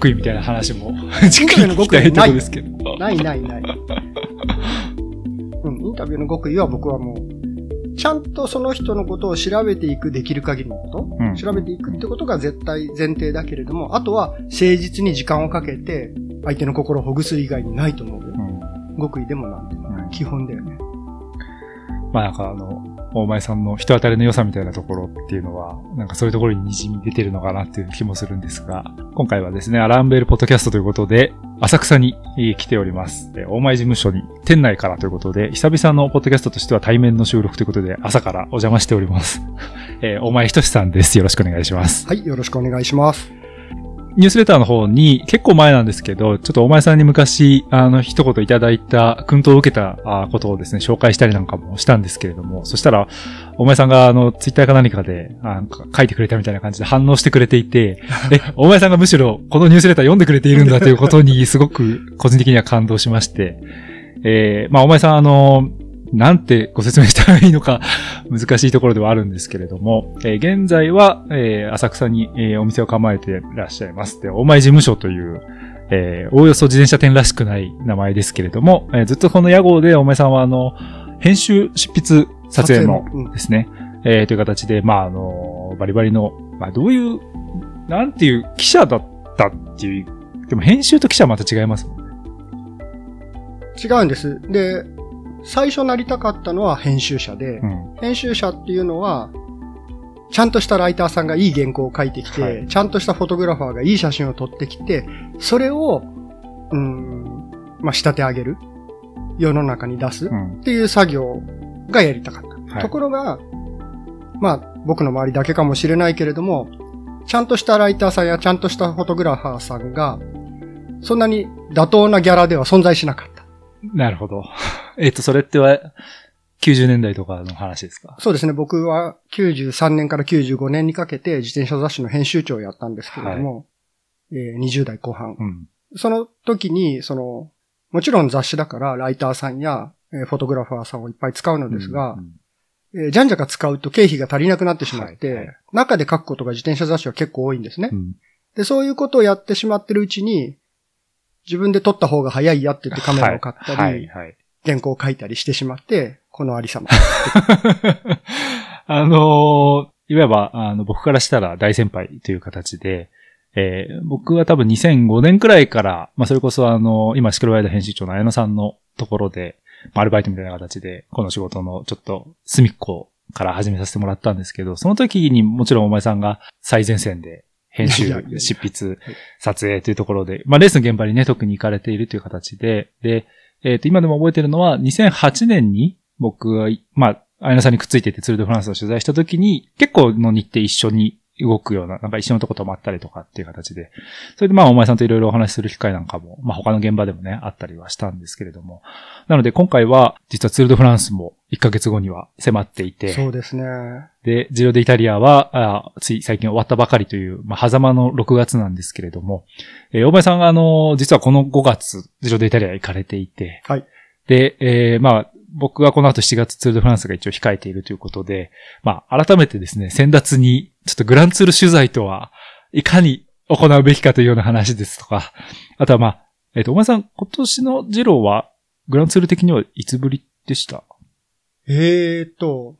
極意みたいな話も。インタビューの極意ないですけど。ないないない。うん、インタビューの極意は僕はもう、ちゃんとその人のことを調べていくできる限りのこと、うん、調べていくってことが絶対前提だけれども、あとは誠実に時間をかけて相手の心をほぐす以外にないと思うよ。うん、極意でもなんでもない。基本だよね。まあなんかあの、大前さんの人当たりの良さみたいなところっていうのは、なんかそういうところに滲み出てるのかなっていう気もするんですが、今回はですね、アランベールポッドキャストということで、浅草に来ております。大前事務所に店内からということで、久々のポッドキャストとしては対面の収録ということで、朝からお邪魔しております。えー、大前仁さんです。よろしくお願いします。はい、よろしくお願いします。ニュースレターの方に結構前なんですけど、ちょっとお前さんに昔、あの、一言いただいた、訓導を受けたことをですね、紹介したりなんかもしたんですけれども、そしたら、お前さんがあの、ツイッターか何かで、あ書いてくれたみたいな感じで反応してくれていて、え、お前さんがむしろこのニュースレター読んでくれているんだということにすごく個人的には感動しまして、えー、まあお前さんあの、なんてご説明したらいいのか 難しいところではあるんですけれども、えー、現在は、えー、浅草に、えー、お店を構えていらっしゃいます。で、お前事務所という、えー、おおよそ自転車店らしくない名前ですけれども、えー、ずっとこの屋号でお前さんはあの、編集、執筆、撮影のですね、うん、えー、という形で、まあ、あの、バリバリの、まあ、どういう、なんていう記者だったっていう、でも編集と記者はまた違いますもんね。違うんです。で、最初なりたかったのは編集者で、うん、編集者っていうのは、ちゃんとしたライターさんがいい原稿を書いてきて、はい、ちゃんとしたフォトグラファーがいい写真を撮ってきて、それを、うん、まあ、仕立て上げる。世の中に出すっていう作業がやりたかった。はい、ところが、まあ、僕の周りだけかもしれないけれども、ちゃんとしたライターさんやちゃんとしたフォトグラファーさんが、そんなに妥当なギャラでは存在しなかった。なるほど。えっと、それっては、90年代とかの話ですか？そうですね。僕は93年から95年にかけて自転車雑誌の編集長をやったんですけれども、はい、えー、20代後半、うん。その時に、その、もちろん雑誌だからライターさんや、えー、フォトグラファーさんをいっぱい使うのですが、うんうん、えー、じゃんじゃか使うと経費が足りなくなってしまって、はいはい、中で書くことが自転車雑誌は結構多いんですね。うん、で、そういうことをやってしまってるうちに、自分で撮った方が早いやって言ってカメラを買ったり、はいはい、原稿を書いたりしてしまって、このありさま。あのー、いわば、あの、僕からしたら大先輩という形で、えー、僕は多分2005年くらいから、まあ、それこそあの、今、シクロワイド編集長の綾野さんのところで、まあ、アルバイトみたいな形で、この仕事のちょっと隅っこから始めさせてもらったんですけど、その時にもちろんお前さんが最前線で編集、執筆、撮影というところで、まあ、レースの現場にね、特に行かれているという形で、で、えっ、ー、と、今でも覚えてるのは、2008年に僕が、まあ、アイナさんにくっついててツールドフランスを取材した時に、結構の日程一緒に動くような、なんか一緒のとこ泊まったりとかっていう形で、それでまあお前さんといろいろお話しする機会なんかも、まあ他の現場でもね、あったりはしたんですけれども。なので今回は、実はツールドフランスも1ヶ月後には迫っていて。そうですね。で、ジロデイタリアは、あつい最近終わったばかりという、まあ、狭間の6月なんですけれども、えー、大前さんがあの、実はこの5月、ジロデイタリア行かれていて、はい。で、えー、まあ、僕はこの後7月ツールドフランスが一応控えているということで、まあ、改めてですね、先達に、ちょっとグランツール取材とは、いかに行うべきかというような話ですとか、あとはまあ、えっ、ー、と、お前さん、今年のジローは、グランツール的にはいつぶりでした？えーと、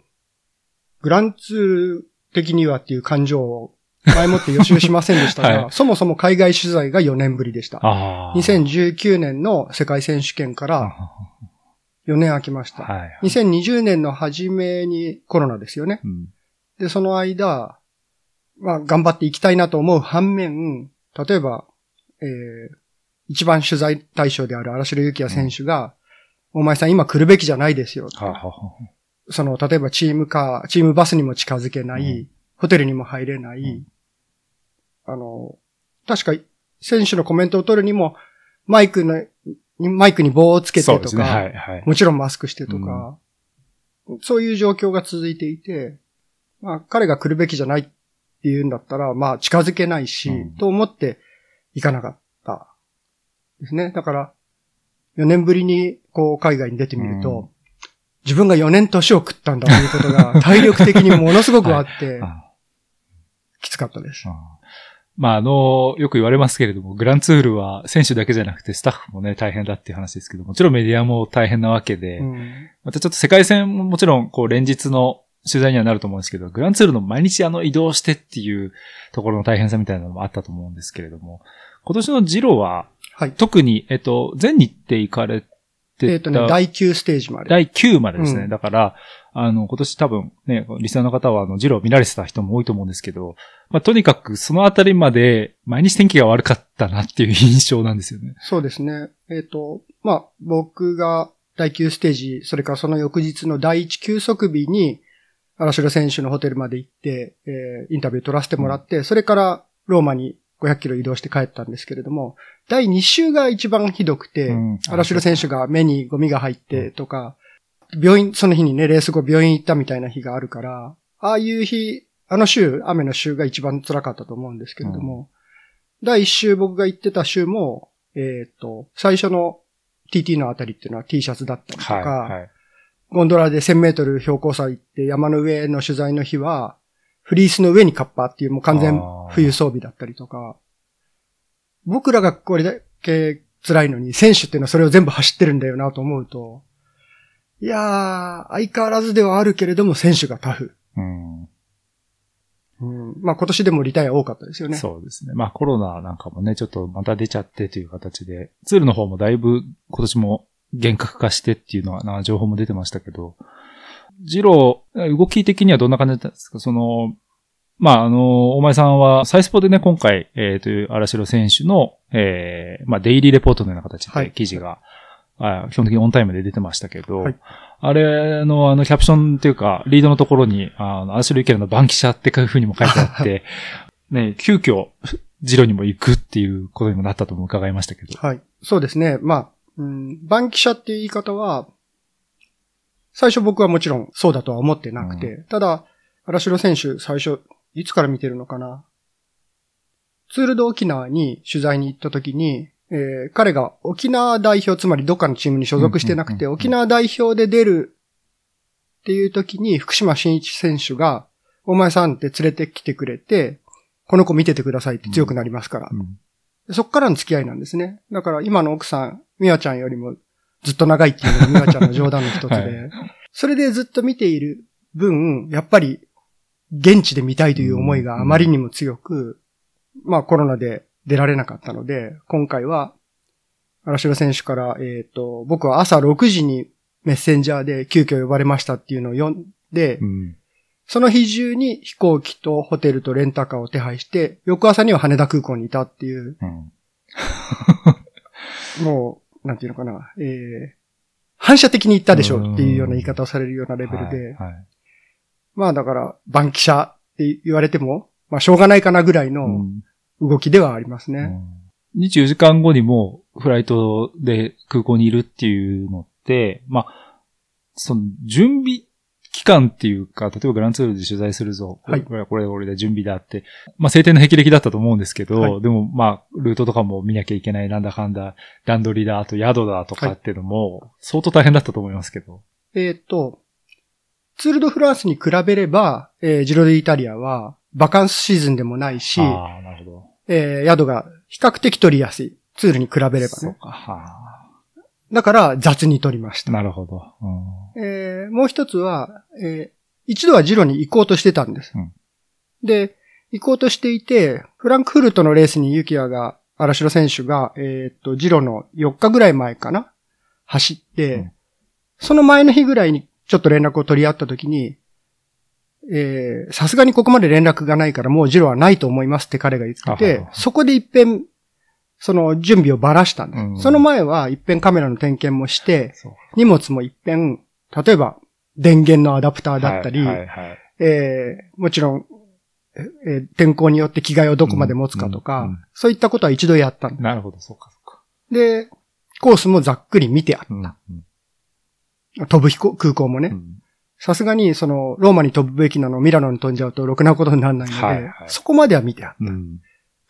グランツール的にはっていう感情を前もって予習しませんでしたが、はい、そもそも海外取材が4年ぶりでした。2019年の世界選手権から4年空きました。はいはい、2020年の初めにコロナですよね。うん、で、その間、まあ、頑張っていきたいなと思う反面、例えば、えー、一番取材対象である荒城幸也選手が、うん、お前さん今来るべきじゃないですよ。ははその、例えばチームカー、チームバスにも近づけない、うん、ホテルにも入れない、あの、確か選手のコメントを取るにも、マイクのマイクに棒をつけてとか、ね。はいはい、もちろんマスクしてとか、うん、そういう状況が続いていて、まあ彼が来るべきじゃないって言うんだったら、まあ近づけないし、うん、と思って行かなかったですね。だから、4年ぶりにこう海外に出てみると、うん、自分が4年年を食ったんだということが 体力的にものすごくあって、きつかったです。まあ、あの、よく言われますけれども、グランツールは選手だけじゃなくてスタッフもね、大変だっていう話ですけどもちろんメディアも大変なわけで、うん、またちょっと世界戦ももちろん、こう、連日の取材にはなると思うんですけど、グランツールの毎日あの移動してっていうところの大変さみたいなのもあったと思うんですけれども、今年のジロは、はい、特に、えっと、全日程行かれてえっ、とね、第9ステージまで。第9までですね。うん、だから、あの、今年多分ね、リスナーの方はあの、ジロー見られてた人も多いと思うんですけど、まあ、とにかくそのあたりまで毎日天気が悪かったなっていう印象なんですよね。そうですね。えっ、ー、と、まあ、僕が第9ステージ、それからその翌日の第1休息日に、荒城選手のホテルまで行って、えー、インタビュー取らせてもらって、うん、それからローマに500キロ移動して帰ったんですけれども、第2週が一番ひどくて、うん、荒城選手が目にゴミが入ってとか、病院、その日にね、レース後病院行ったみたいな日があるから、ああいう日、あの週、雨の週が一番辛かったと思うんですけれども、うん、第1週僕が行ってた週も、えっ、ー、と、最初の TT のあたりっていうのは T シャツだったりとか、はいはい、ゴンドラで1000メートル標高差行って山の上の取材の日は、フリースの上にカッパーっていうもう完全冬装備だったりとか、僕らがこれだけ辛いのに、選手っていうのはそれを全部走ってるんだよなと思うと、いやー、相変わらずではあるけれども選手がタフ。うん。うん、まあ今年でもリタイア多かったですよね。そうですね。まあコロナなんかもね、ちょっとまた出ちゃってという形で、ツールの方もだいぶ今年も厳格化してっていうのはな、情報も出てましたけど、ジロー、動き的にはどんな感じだったんですか？その、まあ、あの、お前さんは、サイスポでね、今回、えー、という荒城選手の、えー、まあ、デイリーレポートのような形で記事が、はい、基本的にオンタイムで出てましたけど、はい、あれの、あの、キャプションっていうか、リードのところに、あの、荒城池のバンキシャっていうふうにも書いてあって、ね、急遽、ジロにも行くっていうことにもなったとも伺いましたけど。はい。そうですね。まあ、うん、バンキシャっていう言い方は、最初僕はもちろんそうだとは思ってなくて、うん、ただ、荒城選手最初いつから見てるのかな？ツールド沖縄に取材に行った時に、えー、彼が沖縄代表、つまりどっかのチームに所属してなくて、沖縄代表で出るっていう時に福島新一選手が、お前さんって連れてきてくれて、この子見ててくださいって強くなりますから。うんうん、そっからの付き合いなんですね。だから今の奥さん、みわちゃんよりもずっと長いっていうのがみわちゃんの冗談の一つで、はい、それでずっと見ている分、やっぱり現地で見たいという思いがあまりにも強く、まあコロナで出られなかったので、今回は、荒城選手から、えっ、ー、と、僕は朝6時にメッセンジャーで急遽呼ばれましたっていうのを読んで、うん、その日中に飛行機とホテルとレンタカーを手配して、翌朝には羽田空港にいたっていう、うん、もう、なんていうのかな、えー、反射的に言ったでしょうっていうような言い方をされるようなレベルで、はいはい。まあだから、バンキシャって言われても、まあしょうがないかなぐらいの動きではありますね。うん、24時間後にもフライトで空港にいるっていうのって、まあ、その準備期間っていうか、例えばグランツールで取材するぞ。はい。これはこれ俺で準備だって。まあ、晴天の霹靂だったと思うんですけど、はい、でもまあ、ルートとかも見なきゃいけない、なんだかんだ、段取りだ、あと宿だとかっていうのも、相当大変だったと思いますけど。えっ、と、ツールドフランスに比べれば、えー、ジロデイタリアは、バカンスシーズンでもないし、あなるほどえー、宿が比較的取りやすい。ツールに比べればね。そうか。はだから雑に取りました。なるほど。うん、えー、もう一つは、えー、一度はジロに行こうとしてたんです。うん、で、行こうとしていて、フランクフルトのレースにユキアが、荒城選手が、えっ、と、ジロの4日ぐらい前かな？走って、うん、その前の日ぐらいにちょっと連絡を取り合ったときに、えー、さすがにここまで連絡がないからもうジロはないと思いますって彼が言ってて、そこで一遍、その準備をばらしたんです。うん、その前は一遍カメラの点検もして、荷物も一遍、例えば電源のアダプターだったり、はいはいはい、えー、もちろん、えー、天候によって着替えをどこまで持つかとか、うんうん、そういったことは一度やったんです。なるほど、そうか、そうか。で、コースもざっくり見てあった。飛ぶ飛行、空港もね。さすがに、その、ローマに飛ぶべきなのミラノに飛んじゃうと、ろくなことにならないので、はいはい、そこまでは見てあった。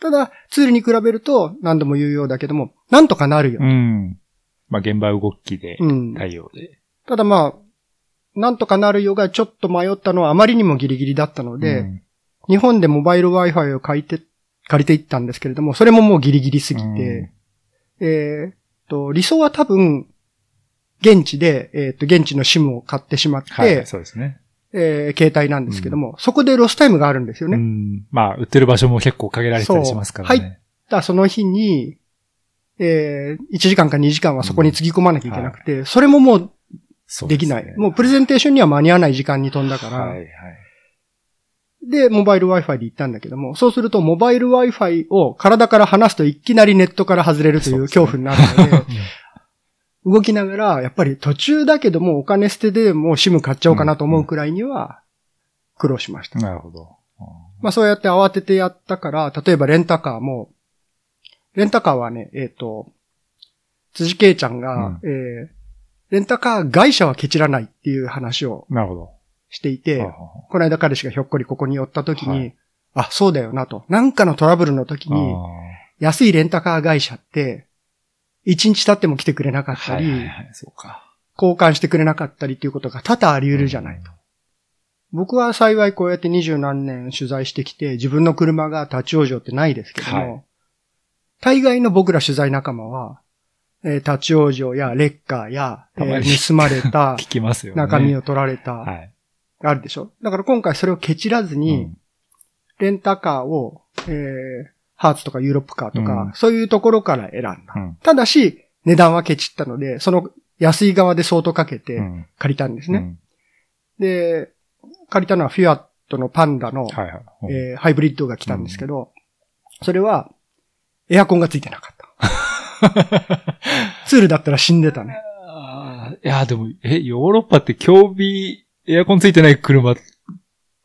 うん、ただ、ツールに比べると、何度も言うようだけども、なんとかなるよ。うん。まあ、現場動きで、対応で、うん。ただまあ、なんとかなるよがちょっと迷ったのはあまりにもギリギリだったので、うん、日本でモバイル Wi-Fi を買いて、借りていったんですけれども、それももうギリギリすぎて、えー、っと、理想は多分、現地で、えー、っと、現地の SIM を買ってしまって、はい、そうですね。えー、携帯なんですけども、うん、そこでロスタイムがあるんですよね。うん、まあ、売ってる場所も結構限られたりしますからね。入ったその日に、えー、1時間か2時間はそこにつぎ込まなきゃいけなくて、うんはい、それももう、できない、ね、もうプレゼンテーションには間に合わない時間に飛んだから、はいはい、で、モバイル Wi-Fi で行ったんだけども、そうするとモバイル Wi-Fi を体から離すといきなりネットから外れるという恐怖になるので、動きながら、やっぱり途中だけどもお金捨てでもう SIM 買っちゃおうかなと思うくらいには苦労しました。なるほど。まあそうやって慌ててやったから、例えばレンタカーも、レンタカーはね、えっ、ー、と、辻圭ちゃんが、うん、えー、レンタカー会社はケチらないっていう話を、なるほど。していて、この間彼氏がひょっこりここに寄った時に、はい、あ、そうだよなと。なんかのトラブルの時に、安いレンタカー会社って、一日経っても来てくれなかったり、はいはいはい、そうか。交換してくれなかったりっていうことが多々あり得るじゃないと。僕は幸いこうやって二十何年取材してきて、自分の車が立ち往生ってないですけども、はい、大概の僕ら取材仲間は、えー、立ち往生やレッカーや、えー、盗まれた、聞きますよ、ね、中身を取られた、はい、あるでしょ？だから今回それをケチらずに、うん、レンタカーを、えー、ハーツとかユーロップカーとか、うん、そういうところから選んだ。うん、ただし、値段はケチったので、その安い側で相当かけて借りたんですね。で、借りたのはフィアットのパンダの、はいはいえー、ハイブリッドが来たんですけど、それはエアコンがついてなかった。ツールだったら死んでたね。いや、でも、え、ヨーロッパって競技エアコンついてない車、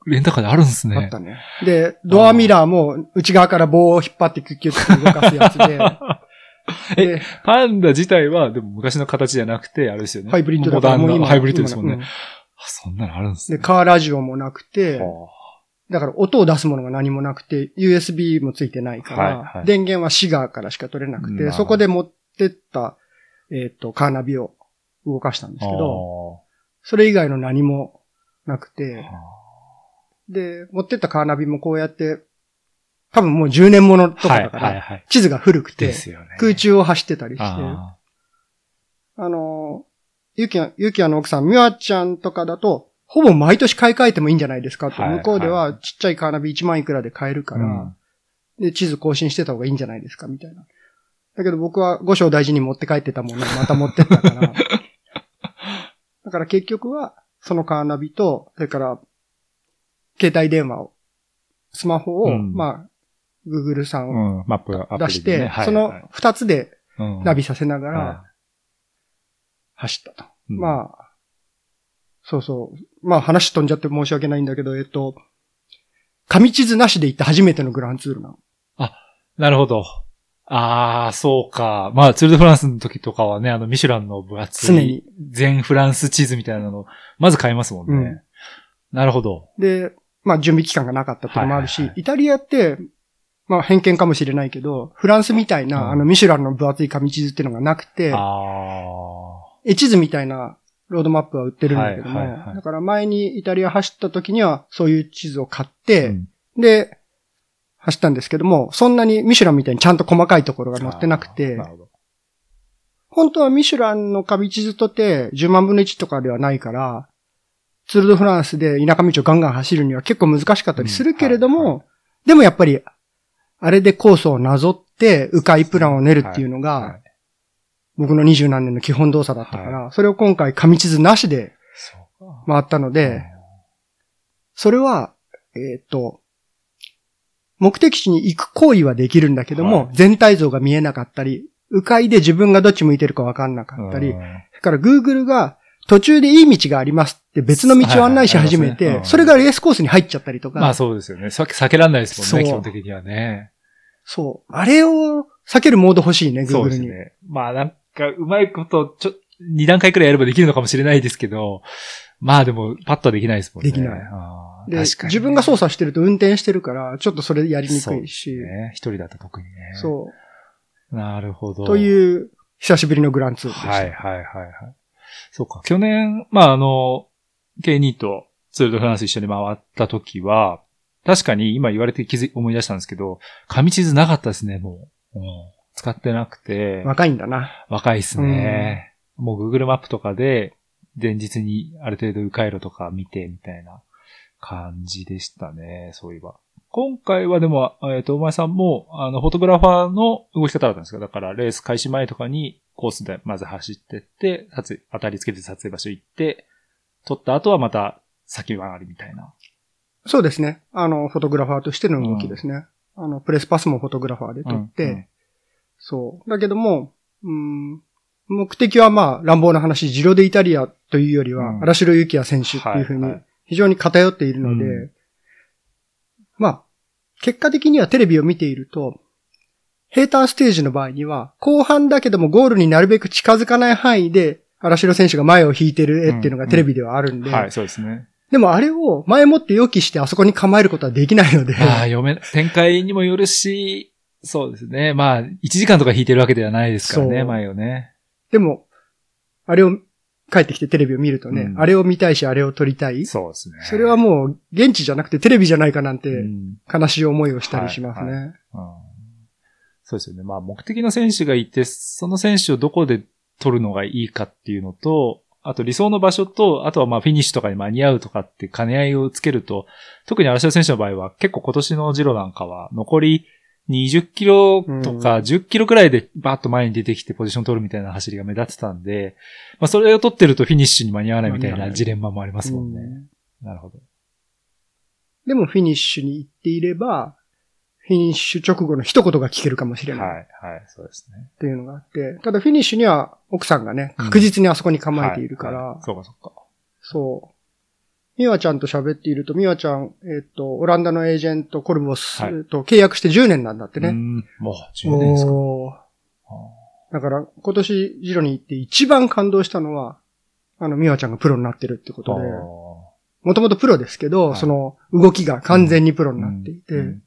レンタカーであるんですね。あったね。で、ドアミラーも内側から棒を引っ張ってキュッキュッと動かすやつで。え、パンダ自体は、でも昔の形じゃなくて、あれですよね。ハイブリッドだからハイブリッドですもんね。うん、あ、そんなのあるんですね。で、カーラジオもなくて、だから音を出すものが何もなくて、USB もついてないから、はいはい、電源はシガーからしか取れなくて、そこで持ってった、えっ、ー、と、カーナビを動かしたんですけど、それ以外の何もなくて、で、持ってったカーナビもこうやって、多分もう10年ものとかだから、地図が古くて、空中を走ってたりして、あの、ゆきや、ゆきやの奥さん、みわちゃんとかだと、ほぼ毎年買い替えてもいいんじゃないですかと。向こうではちっちゃいカーナビ1万いくらで買えるから、で、地図更新してた方がいいんじゃないですかみたいな。だけど僕は五章大事に持って帰ってたものをまた持ってったから、だから結局は、そのカーナビと、それから、携帯電話を、スマホを、うん、まあ、Google さんを出して、その二つでナビさせながら、走ったと。うん、まあ、そうそう。まあ話飛んじゃって申し訳ないんだけど、えっと、紙地図なしで行った初めてのグランツールなの。あ、なるほど。ああ、そうか。まあ、ツールドフランスの時とかはね、あの、ミシュランの分厚い、常に。全フランス地図みたいなの、まず買いますもんね。うん、なるほど。で、まあ、準備期間がなかったっていうのもあるし、はいはいはい、イタリアって、まあ、偏見かもしれないけど、フランスみたいな、うん、あの、ミシュランの分厚い紙地図っていうのがなくて、絵地図みたいなロードマップは売ってるんだけども、はいはいはい、だから前にイタリア走った時には、そういう地図を買って、うん、で、走ったんですけども、そんなにミシュランみたいにちゃんと細かいところが載ってなくて、本当はミシュランの紙地図とて10万分の1とかではないから、ツールドフランスで田舎道をガンガン走るには結構難しかったりするけれども、うんはい。はい、でもやっぱり、あれでコースをなぞって、迂回プランを練るっていうのが、はい。はい、僕の二十何年の基本動作だったから、はい、それを今回紙地図なしで回ったので、それは、えっ、ー、と、目的地に行く行為はできるんだけども、はい、全体像が見えなかったり、迂回で自分がどっち向いてるかわかんなかったり、それから Google が途中でいい道がありますって別の道を案内し始めて、それがレースコースに入っちゃったりとか。まあそうですよね。さっき避けられないですもんね、基本的にはね。そう。あれを避けるモード欲しいね、Google に。そうですね。まあなんか、うまいこと、ちょ、二段階くらいやればできるのかもしれないですけど、まあでも、パッとはできないですもんね。できない。で、自分が操作してると運転してるから、ちょっとそれやりにくいし。ね。一人だと特にね。そう。なるほど。という、久しぶりのグランツーでした。はいはいはいはい。そうか。去年、まああの、K2 とツールドフランス一緒に回った時は、確かに今言われて気づ思い出したんですけど、紙地図なかったですね、もう。うん、使ってなくて。若いんだな。若いっすね。うん、もう Google マップとかで、前日にある程度迂回路とか見てみたいな感じでしたね、そういえば。今回はでも、えっ、ー、と、お前さんも、あの、フォトグラファーの動き方だったんですか？だから、レース開始前とかにコースでまず走ってって、撮影、当たりつけて撮影場所行って、撮った後はまた先回りみたいな。そうですね。あの、フォトグラファーとしての動きですね。うん、あの、プレスパスもフォトグラファーで撮って、うんうん、そう。だけども、うん、目的はまあ、乱暴な話、ジロデイタリアというよりは、荒城幸也選手っていうふうに、非常に偏っているので、はいはい、まあ、結果的にはテレビを見ていると、平坦ステージの場合には、後半だけどもゴールになるべく近づかない範囲で、荒城選手が前を引いてる絵っていうのがテレビではあるんで、うんうん、はい、そうですね。でもあれを前もって予期してあそこに構えることはできないので。ああ、読め、展開にもよるし、そうですね。まあ、1時間とか引いてるわけではないですからね、前をね。でも、あれを帰ってきてテレビを見るとね、うん、あれを見たいし、あれを撮りたい。そうですね。それはもう、現地じゃなくてテレビじゃないかなんて、悲しい思いをしたりしますね。はいはいうん、そうですよね。まあ、目的の選手がいて、その選手をどこで撮るのがいいかっていうのと、あと理想の場所と、あとはまあフィニッシュとかに間に合うとかって兼ね合いをつけると、特に嵐田選手の場合は結構今年のジロなんかは残り20キロとか10キロくらいでバーッと前に出てきてポジション取るみたいな走りが目立ってたんで、まあそれを取ってるとフィニッシュに間に合わないみたいなジレンマもありますもんね。なるほど。でもフィニッシュに行っていれば、フィニッシュ直後の一言が聞けるかもしれない。はい、はい、そうですね。っていうのがあって、ただフィニッシュには奥さんがね、確実にあそこに構えているから。そうかそうか。そう。ミワちゃんと喋っていると、ミワちゃん、えっ、と、オランダのエージェント、コルボスと契約して10年なんだってね。はい、もう10年ですか。だから、今年ジロに行って一番感動したのは、あの、ミワちゃんがプロになってるってことで、もともとプロですけど、はい、その動きが完全にプロになっていて、うんうん、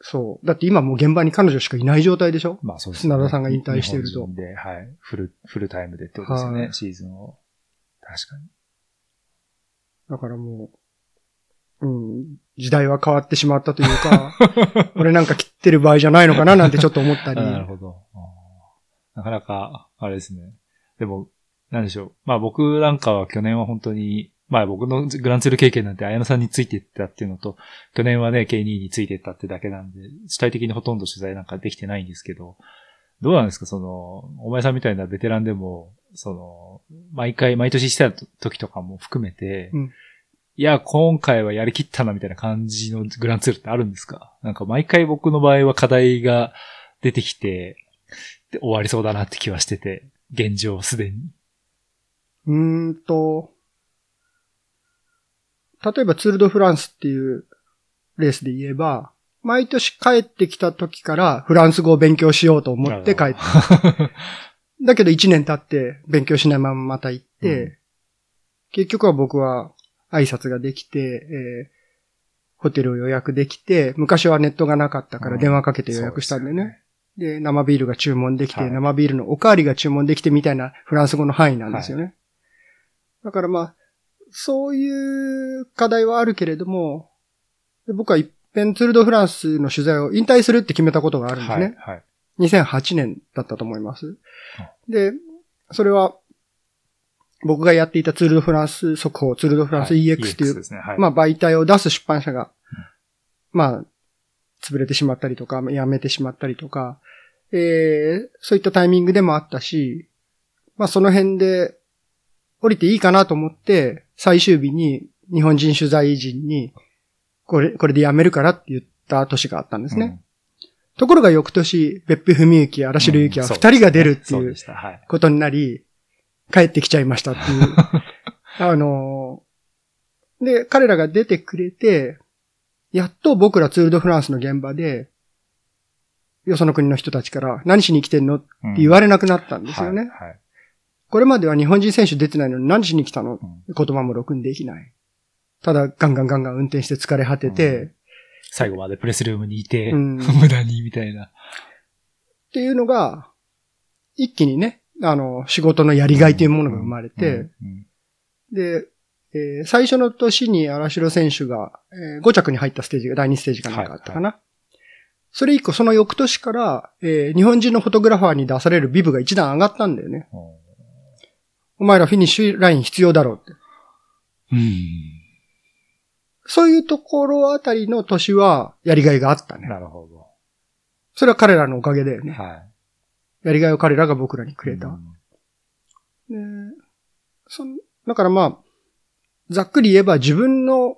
そう。だって今もう現場に彼女しかいない状態でしょ？まあそうです、ね。砂田さんが引退してると。で、はい。フル、フルタイムでってことですよね、はシーズンを。確かに。だからもう、うん、時代は変わってしまったというか、俺なんか切ってる場合じゃないのかななんてちょっと思ったり。なるほど。なかなか、あれですね。でも、なんでしょう。まあ僕なんかは去年は本当に、まあ僕のグランツール経験なんて綾野さんについていったっていうのと、去年はね、K2 についていったってだけなんで、主体的にほとんど取材なんかできてないんですけど、どうなんですか？その、お前さんみたいなベテランでも、その、毎回、毎年してた時とかも含めて、うん、いや、今回はやりきったなみたいな感じのグランツールってあるんですか？なんか毎回僕の場合は課題が出てきて、で終わりそうだなって気はしてて、現状すでに。うーんと、例えばツールドフランスっていうレースで言えば、毎年帰ってきた時からフランス語を勉強しようと思って帰って。だけど1年経って勉強しないまままた行って、うん、結局は僕は挨拶ができて、えー、ホテルを予約できて、昔はネットがなかったから電話かけて予約したんでね。うん、で、ね、生ビールが注文できて、はい、生ビールのおかわりが注文できてみたいなフランス語の範囲なんですよね。はい、だからまあ、そういう課題はあるけれども、僕は一遍ツールドフランスの取材を引退するって決めたことがあるんですね。はい、はい2008年だったと思います。で、それは、僕がやっていたツールドフランス速報、ツールドフランス EX っていう、はいね。はい、まあ媒体を出す出版社が、まあ、潰れてしまったりとか、やめてしまったりとか、えー、そういったタイミングでもあったし、まあその辺で降りていいかなと思って、最終日に日本人取材陣に、これ、これでやめるからって言った年があったんですね。うんところが翌年、別府文幸、荒城幸は二人が出るっていうことになり、帰ってきちゃいましたっていう。あので、彼らが出てくれて、やっと僕らツールドフランスの現場で、よその国の人たちから何しに来てんのって言われなくなったんですよね。うんはいはい、これまでは日本人選手出てないのに何しに来たの、うん、言葉もろくにできない。ただガンガンガンガン運転して疲れ果てて、最後までプレスルームにいて、うん、無駄に、みたいな。っていうのが、一気にね、あの、仕事のやりがいというものが生まれて、で、えー、最初の年に荒城選手が、えー、5着に入ったステージが第2ステージかなんかあったかな。はいはい、それ以降、その翌年から、えー、日本人のフォトグラファーに出されるビブが一段上がったんだよね。お前らフィニッシュライン必要だろうって。うん。そういうところあたりの年はやりがいがあったね。なるほど。それは彼らのおかげだよね。はい。やりがいを彼らが僕らにくれた。うん、でそだからまあ、ざっくり言えば自分の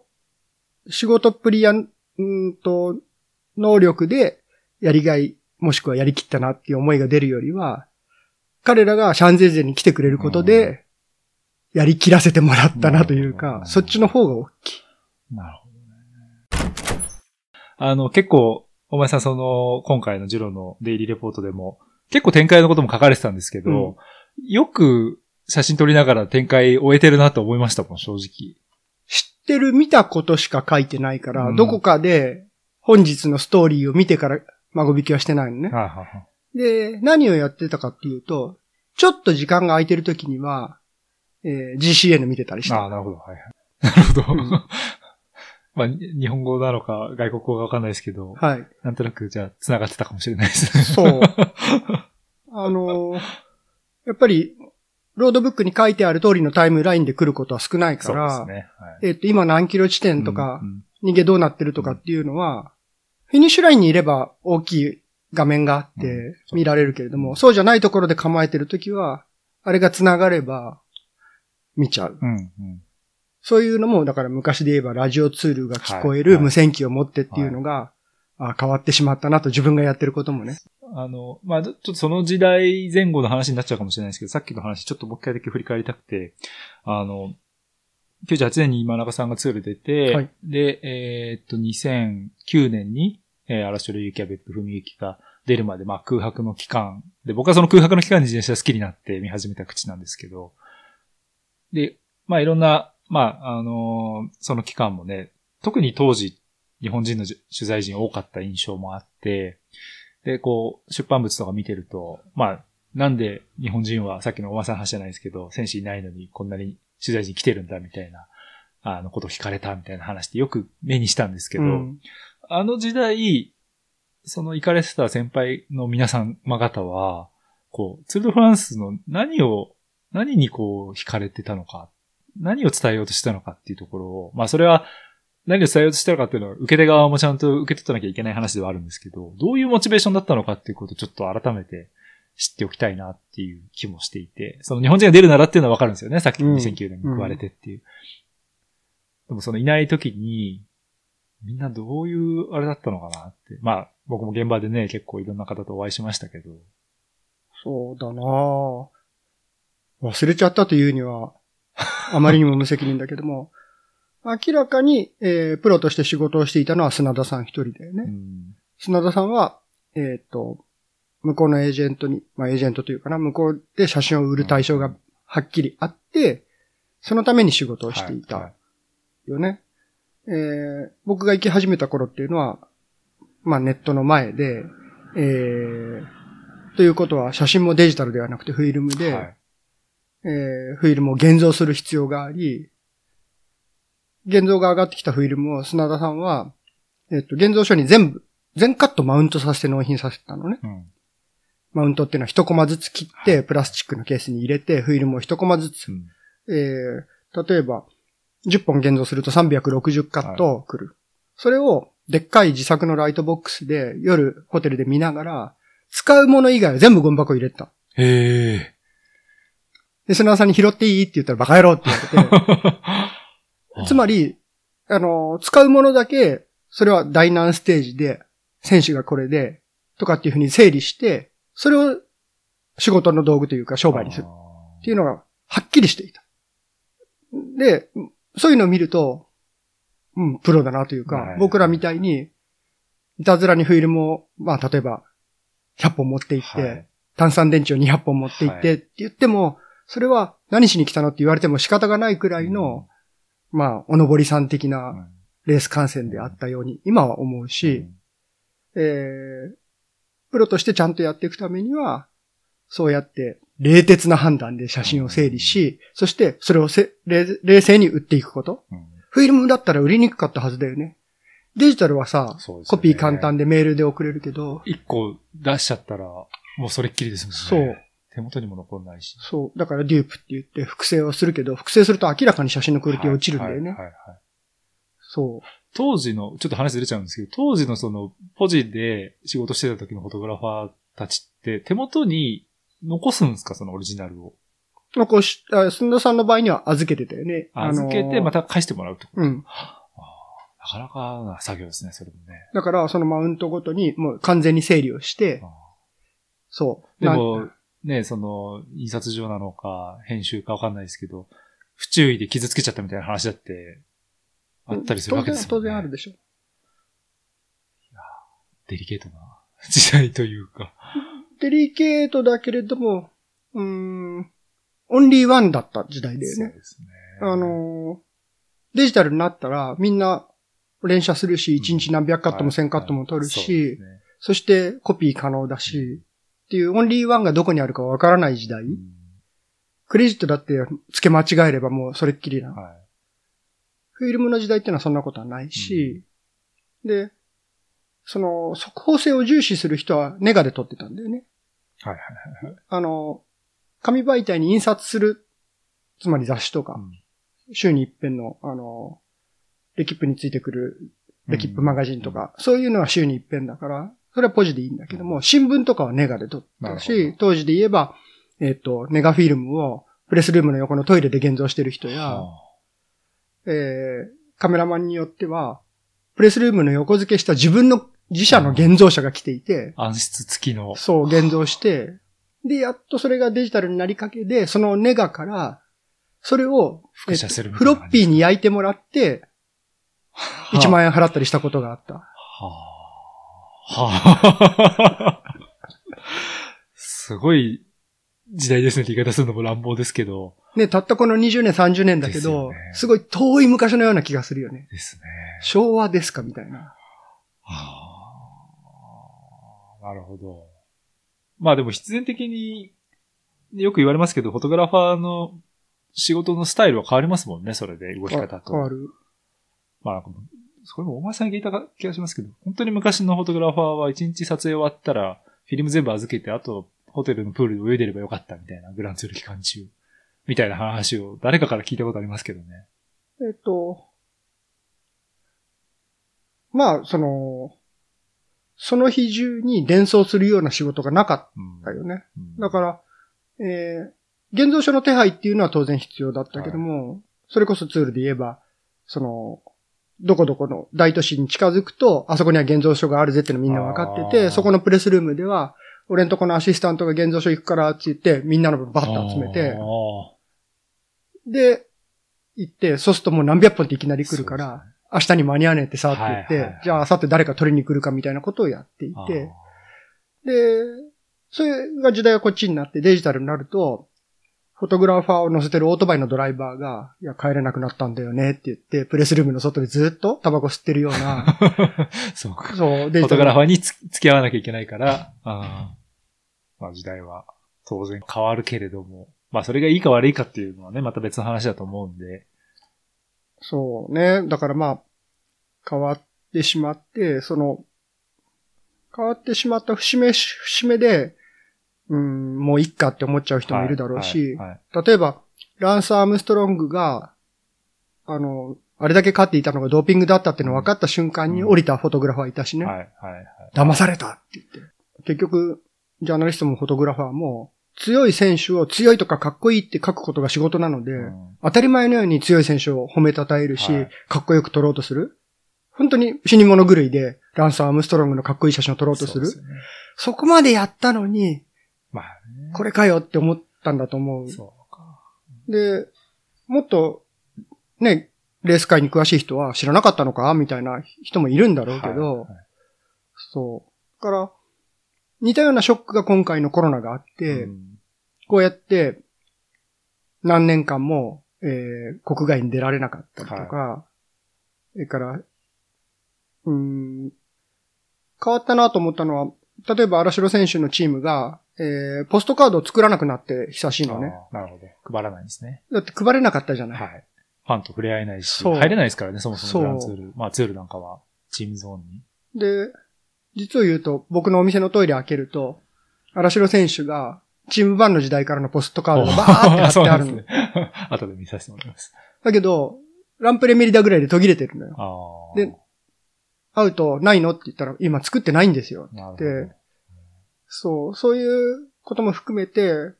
仕事っぷりや、うんと、能力でやりがい、もしくはやりきったなっていう思いが出るよりは、彼らがシャンゼーゼに来てくれることで、やりきらせてもらったなというか、そっちの方が大きい。なるほどね。あの、結構、お前さんその、今回のジロのデイリーレポートでも、結構展開のことも書かれてたんですけど、うん、よく写真撮りながら展開終えてるなと思いましたもん、正直。知ってる見たことしか書いてないから、うん、どこかで本日のストーリーを見てから孫引きはしてないのね。はははで、何をやってたかっていうと、ちょっと時間が空いてる時には、えー、GCN 見てたりして。ああ、なるほど。はいはい。なるほど。うん、まあ、日本語なのか外国語がわかんないですけど、はい。なんとなくじゃあ繋がってたかもしれないですね。そう。あのー、やっぱりロードブックに書いてある通りのタイムラインで来ることは少ないから、ねはい、えっ、と、今何キロ地点とか、逃げどうなってるとかっていうのは、フィニッシュラインにいれば大きい画面があって見られるけれども、そうじゃないところで構えてるときは、あれが繋がれば見ちゃう。うんうん、そういうのも、だから昔で言えばラジオツールが聞こえる無線機を持ってっていうのが、あ変わってしまったなと自分がやってることもね。あの、まあ、ちょっとその時代前後の話になっちゃうかもしれないですけど、さっきの話ちょっともう一回だけ振り返りたくて、あの、98年に今中さんがツール出て、はい、で、えー、っと、2009年に、えー、嵐の雪や別府文雪が出るまで、まあ、空白の期間で、僕はその空白の期間に自転車好きになって見始めた口なんですけど、で、まあ、いろんな、まあ、あのー、その期間もね、特に当時、日本人の取材人多かった印象もあって、で、こう、出版物とか見てると、まあ、なんで日本人はさっきのおばさん話じゃないですけど、選手いないのにこんなに取材陣来てるんだみたいな、あのこと聞かれたみたいな話ってよく目にしたんですけど、うん、あの時代、その行かれてた先輩の皆様方は、こう、ツールドフランスの何を、何にこう惹かれてたのか、何を伝えようとしたのかっていうところを、まあそれは何を伝えようとしてるかっていうのは、受け手側もちゃんと受け取ってなきゃいけない話ではあるんですけど、どういうモチベーションだったのかっていうことをちょっと改めて知っておきたいなっていう気もしていて、その日本人が出るならっていうのはわかるんですよね。さっきの2009年に食われてっていう。うんうん、でもそのいない時に、みんなどういうあれだったのかなって。まあ、僕も現場でね、結構いろんな方とお会いしましたけど。そうだな忘れちゃったというには、あまりにも無責任だけども、明らかに、えー、プロとして仕事をしていたのは砂田さん一人だよね。うん、砂田さんは、えっ、ー、と、向こうのエージェントに、まあエージェントというかな、向こうで写真を売る対象がはっきりあって、そのために仕事をしていた。よね。えー、僕が行き始めた頃っていうのは、まあネットの前で、えー、ということは写真もデジタルではなくてフィルムで、はい、えー、フィルムを現像する必要があり、現像が上がってきたフィルムを砂田さんは、えっと、現像書に全部、全カットマウントさせて納品させたのね。うん、マウントっていうのは一コマずつ切って、プラスチックのケースに入れて、フィルムを一コマずつ。うん、えー、例えば、10本現像すると360カット来る。はい、それを、でっかい自作のライトボックスで、夜ホテルで見ながら、使うもの以外は全部ゴミ箱入れた。へえ。で、砂田さんに拾っていいって言ったらバカ野郎って言われて。つまり、あの、使うものだけ、それは第何ステージで、選手がこれで、とかっていうふうに整理して、それを仕事の道具というか商売にする。っていうのが、はっきりしていた。で、そういうのを見ると、うん、プロだなというか、僕らみたいに、いたずらにフィルムを、まあ、例えば、100本持っていって、はい、炭酸電池を200本持っていってって言っても、それは何しに来たのって言われても仕方がないくらいのまあ、おのぼりさん的なレース観戦であったように、今は思うし、えー、プロとしてちゃんとやっていくためには、そうやって冷徹な判断で写真を整理し、そしてそれを冷静に売っていくこと。うん、フィルムだったら売りにくかったはずだよね。デジタルはさ、ね、コピー簡単でメールで送れるけど。一個出しちゃったら、もうそれっきりですもんね。そう。手元にも残んないし。そう。だからデュープって言って複製をするけど、複製すると明らかに写真のクオリティ落ちるんだよね。はい、はい、はい。そう。当時の、ちょっと話ずれちゃうんですけど、当時のその、ポジで仕事してた時のフォトグラファーたちって手元に残すんですか？そのオリジナルを。残し、あ、すんどさんの場合には預けてたよね。預けてまた返してもらうってこと？うん。なかなかな作業ですね、それもね。だから、そのマウントごとにもう完全に整理をして、そう。でも、ね、その、印刷上なのか、編集かわかんないですけど、不注意で傷つけちゃったみたいな話だって、あったりするわけですよね。当然あるでしょ。いやデリケートな時代というか。デリケートだけれども、うん、オンリーワンだった時代だよね。そうですね。あの、デジタルになったらみんな連写するし、1日何百カットも1000カットも撮るし、そしてコピー可能だし、っていうオンリーワンがどこにあるかわからない時代。クレジットだって付け間違えればもうそれっきりな。フィルムの時代っていうのはそんなことはないし、で、その速報性を重視する人はネガで撮ってたんだよね。はいはいはい。あの、紙媒体に印刷する、つまり雑誌とか、うん、週に一遍の、あの、レキップについてくる、レキップマガジンとか、うん、そういうのは週に一遍だから、それはポジでいいんだけども、新聞とかはネガで撮ったし、当時で言えば、えっ、ー、と、ネガフィルムをプレスルームの横のトイレで現像してる人や、えー、カメラマンによっては、プレスルームの横付けした自分の自社の現像者が来ていて、暗室付きの。そう、現像して、で、やっとそれがデジタルになりかけで、そのネガから、それを、複写する、フロッピーに焼いてもらって、1万円払ったりしたことがあった。はあ。はあ。すごい時代ですねって言い方するのも乱暴ですけど。ね、たったこの20年、30年だけど、すね、すごい遠い昔のような気がするよね。ですね。昭和ですかみたいな。はあ。なるほど。まあでも必然的によく言われますけど、フォトグラファーの仕事のスタイルは変わりますもんね、それで動き方と。変わる。まあ、それもお前さんに聞いた気がしますけど、本当に昔のフォトグラファーは一日撮影終わったら、フィルム全部預けて、あとホテルのプールで泳いでればよかったみたいな、グランツール期間中。みたいな話を誰かから聞いたことありますけどね。えっと、まあ、その、その日中に伝送するような仕事がなかったよね。うんうん、だから、えー、現像書の手配っていうのは当然必要だったけども、はい、それこそツールで言えば、その、どこどこの大都市に近づくと、あそこには現像書があるぜってのみんな分かってて、そこのプレスルームでは、俺んとこのアシスタントが現像書行くからって言って、みんなの分バッと集めて、で、行って、そうするともう何百本っていきなり来るから、明日に間に合わねえってさって言って、はいはいはい、じゃあ明後日誰か取りに来るかみたいなことをやっていて、で、それが時代がこっちになってデジタルになると、フォトグラファーを乗せてるオートバイのドライバーが、いや、帰れなくなったんだよねって言って、プレスルームの外でずっとタバコ吸ってるような。そうか。そう、フォトグラファーに付き合わなきゃいけないから、あまあ時代は当然変わるけれども、まあそれがいいか悪いかっていうのはね、また別の話だと思うんで、そうね。だからまあ、変わってしまって、その、変わってしまった節目、節目で、うん、もういっかって思っちゃう人もいるだろうし、はいはいはい、例えば、ランス・アームストロングが、あの、あれだけ勝っていたのがドーピングだったっての分かった瞬間に降りたフォトグラファーいたしね。はいはいはい、騙されたって言って。結局、ジャーナリストもフォトグラファーも、強い選手を強いとかかっこいいって書くことが仕事なので、うん、当たり前のように強い選手を褒めたたえるし、はい、かっこよく撮ろうとする。本当に死に物狂いで、ランサー・アームストロングのかっこいい写真を撮ろうとする。そ、ね,、こまでやったのに、まあね、これかよって思ったんだと思う。そうか。で、もっと、ね、レース界に詳しい人は知らなかったのかみたいな人もいるんだろうけど、はいはい、そう。だから、似たようなショックが今回のコロナがあって、うん、こうやって、何年間も、えー、国外に出られなかったりとか、はい、それから、うん、変わったなと思ったのは、例えば荒城選手のチームが、えー、ポストカードを作らなくなって久しいのね。なるほど。配らないんですね。だって配れなかったじゃない。はい。ファンと触れ合えないし、入れないですからね、そもそもグランツール。まあツールなんかは、チームゾーンに。で、実を言うと、僕のお店のトイレ開けると、荒城選手が、チームバンの時代からのポストカードがバーって貼ってあるの。ね、後で見させてもらいます。だけど、ランプレメリダぐらいで途切れてるのよ。で、会うと、ないの？って言ったら、今作ってないんですよ。で、そう、そういうことも含めて、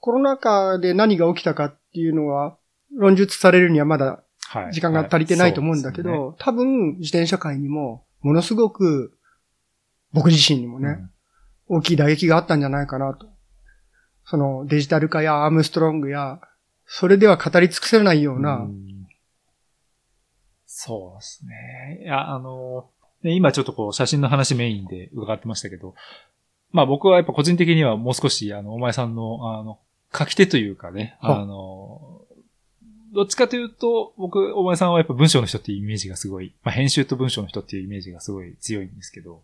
コロナ禍で何が起きたかっていうのは、論述されるにはまだ時間が足りてないと思うんだけど、はいはいね、多分自転車界にもものすごく僕自身にもね、うん、大きい打撃があったんじゃないかなと。そのデジタル化やアームストロングや、それでは語り尽くせないような。うそうですね。いや、あの、今ちょっとこう写真の話メインで伺ってましたけど、まあ僕はやっぱ個人的にはもう少し、あの、お前さんの、あの、書き手というかね、あの、どっちかというと、僕、お前さんはやっぱ文章の人っていうイメージがすごい、まあ編集と文章の人っていうイメージがすごい強いんですけど、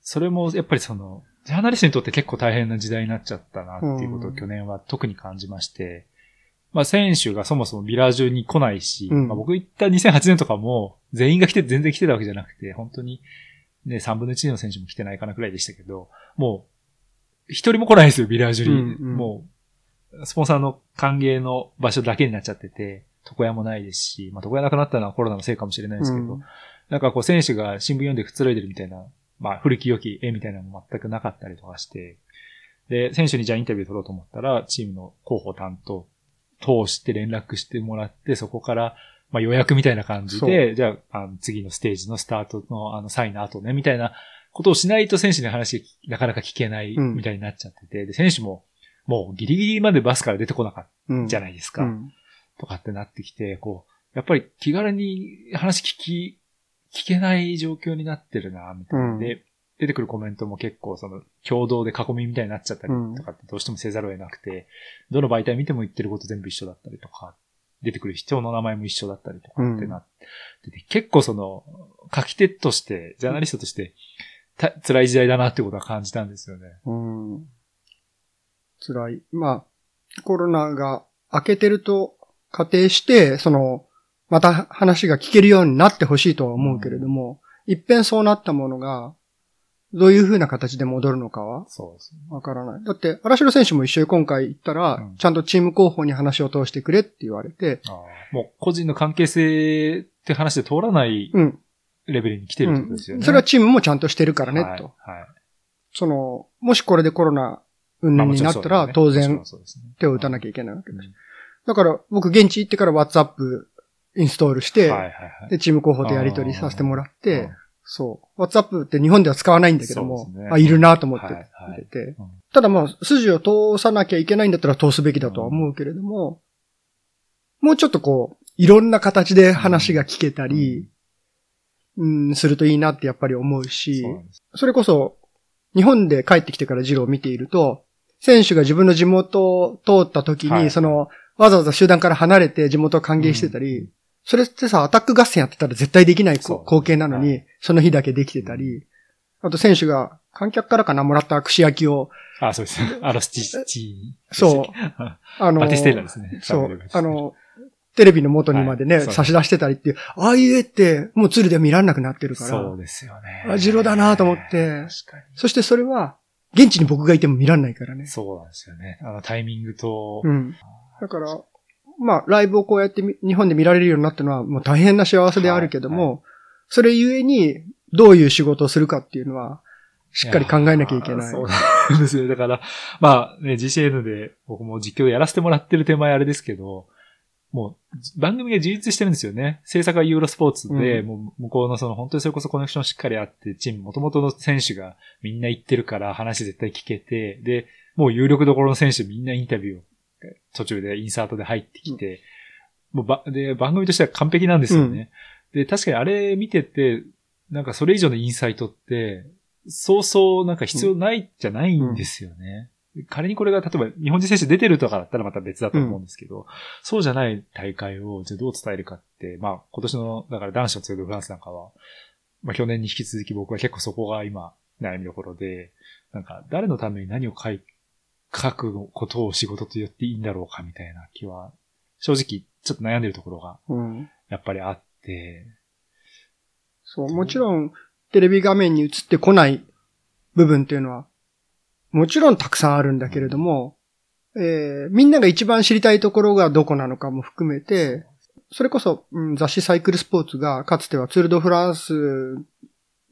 それもやっぱりその、ジャーナリストにとって結構大変な時代になっちゃったなっていうことを去年は特に感じまして、まあ選手がそもそもビラージュに来ないし、うん、まあ僕行った2008年とかも全員が来て全然来てたわけじゃなくて、本当にね、3分の1の選手も来てないかなくらいでしたけど、もう、一人も来ないですよ、ビラージュに。うんうん、もう、スポンサーの歓迎の場所だけになっちゃってて、床屋もないですし、まあ床屋なくなったのはコロナのせいかもしれないですけど、うん、なんかこう選手が新聞読んでくつろいでるみたいな、まあ古き良き絵みたいなのも全くなかったりとかして、で、選手にじゃあインタビュー取ろうと思ったら、チームの広報担当通して連絡してもらって、そこからまあ予約みたいな感じで、じゃあ、あの次のステージのスタートのあのサインの後ね、みたいなことをしないと選手の話なかなか聞けないみたいになっちゃってて、うん、で、選手ももうギリギリまでバスから出てこなかったじゃないですか。うんうん、とかってなってきて、こう、やっぱり気軽に話聞き、聞けない状況になってるな、みたいな。で、出てくるコメントも結構その共同で囲みみたいになっちゃったりとかってどうしてもせざるを得なくて、どの媒体見ても言ってること全部一緒だったりとか出てくる人の名前も一緒だったりとかってなって結構その、書き手として、ジャーナリストとして、た辛い時代だなってことは感じたんですよね。うん。辛い。まあ、コロナが明けてると仮定して、その、また話が聞けるようになってほしいとは思うけれども、うん、一遍そうなったものが、どういう風な形で戻るのかはそうですね。わからない。だって、荒城選手も一緒に今回行ったら、うん、ちゃんとチーム広報に話を通してくれって言われて。もう個人の関係性って話で通らないレベルに来てるってことですよね、うん、それはチームもちゃんとしてるからね、はい、と。はい。その、もしこれでコロナ運々になったら、当然手を打たなきゃいけないわけです。だから僕現地行ってから WhatsApp インストールして、で、チーム広報とやり取りさせてもらって、そう。WhatsApp って日本では使わないんだけども、ね、あ、いるなと思って見てて、はい。はいうん、ただまあ、筋を通さなきゃいけないんだったら通すべきだとは思うけれども、うん、もうちょっとこう、いろんな形で話が聞けたり、うん、うん、するといいなってやっぱり思うし、それこそ、日本で帰ってきてからジローを見ていると、選手が自分の地元を通った時に、はい、その、わざわざ集団から離れて地元を歓迎してたり、それってさ、アタック合戦やってたら絶対できない光景なのに、その日だけできてたり、あと選手が観客からかなもらった串焼きを。あ、そうですね。アロスチッチ。そう。あの、バティステーラですね。そう。あの、テレビの元にまでね、差し出してたりっていう、ああいう絵って、もうツルで見られなくなってるから。そうですよね。あ、ジロだなと思って。確かに。そしてそれは、現地に僕がいても見られないからね。そうなんですよね。あの、タイミングと。うん。だから、まあ、ライブをこうやって日本で見られるようになったのは、もう大変な幸せであるけども、はいはい、それゆえに、どういう仕事をするかっていうのは、しっかり考えなきゃいけない。そうなんですよ。だから、まあね、GCN で僕も実況でやらせてもらってる手前あれですけど、もう番組が自立してるんですよね。制作はユーロスポーツで、うん、もう向こうのその本当にそれこそコネクションしっかりあって、チーム元々の選手がみんな行ってるから話絶対聞けて、で、もう有力どころの選手みんなインタビューを途中でインサートで入ってきて、もうば、で、番組としては完璧なんですよね。で、確かにあれ見てて、なんかそれ以上のインサイトって、そうそうなんか必要ないじゃないんですよね。仮にこれが例えば日本人選手出てるとかだったらまた別だと思うんですけど、うん、そうじゃない大会をじゃどう伝えるかって、まあ今年の、だから男子の強いフランスなんかは、まあ去年に引き続き僕は結構そこが今悩みどころで、なんか誰のために何を書い、書くことを仕事と言っていいんだろうかみたいな気は、正直ちょっと悩んでるところが、やっぱりあって、うん、そう、もちろん、テレビ画面に映ってこない部分っていうのは、もちろんたくさんあるんだけれども、うん、えー、みんなが一番知りたいところがどこなのかも含めて、それこそ、うん、雑誌サイクルスポーツがかつてはツールドフランス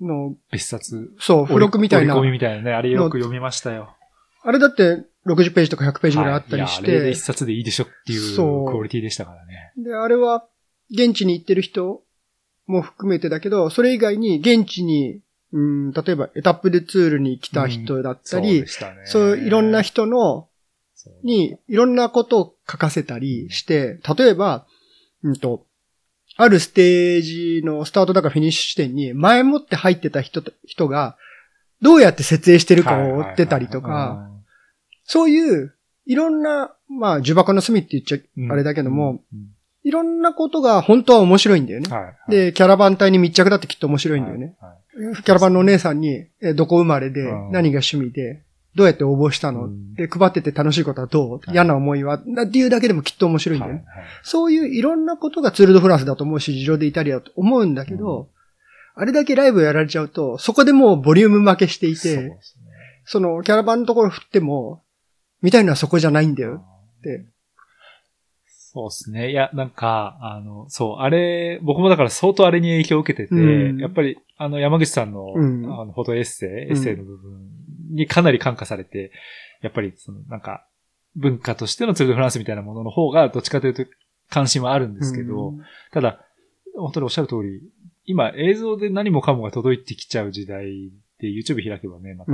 の、別冊。そう、付録みたいな。折り込みみたいなね。あれよく読みましたよ。あれだって60ページとか100ページぐらいあったりして。はい、あれで一冊でいいでしょっていうクオリティでしたからね。で、あれは現地に行ってる人も含めてだけど、それ以外に現地に、うん、例えばエタップでツールに来た人だったり、うん、そう、ね、そういろんな人の、にいろんなことを書かせたりして、例えば、うんと、あるステージのスタートだかフィニッシュ地点に前もって入ってた人人がどうやって設営してるかを追ってたりとか、そういういろんな、まあ、呪縛の隅って言っちゃあれだけども、いろんなことが本当は面白いんだよね。で、キャラバン隊に密着だってきっと面白いんだよね。キャラバンのお姉さんに、えどこ生まれで、何が趣味で、どうやって応募したの、うん、で、配ってて楽しいことはどう、はい、嫌な思いは？っていうだけでもきっと面白いんだよね、はいはい。そういういろんなことがツールドフランスだと思うし、事情でイタリアだと思うんだけど、うん、あれだけライブやられちゃうと、そこでもうボリューム負けしていて、そね、そのキャラバンのところ振っても、みたいのはそこじゃないんだよって。そうですね。いや、なんか、あの、そう、あれ、僕もだから相当あれに影響を受けてて、うん、やっぱり、あの、山口さんの、うん、あの、フォトエッセイ、エッセイの部分にかなり感化されて、やっぱりそのなんか文化としてのツール・ド・フランスみたいなものの方がどっちかというと関心はあるんですけど、ただ、本当におっしゃる通り、今映像で何もかもが届いてきちゃう時代で YouTube 開けばね、また、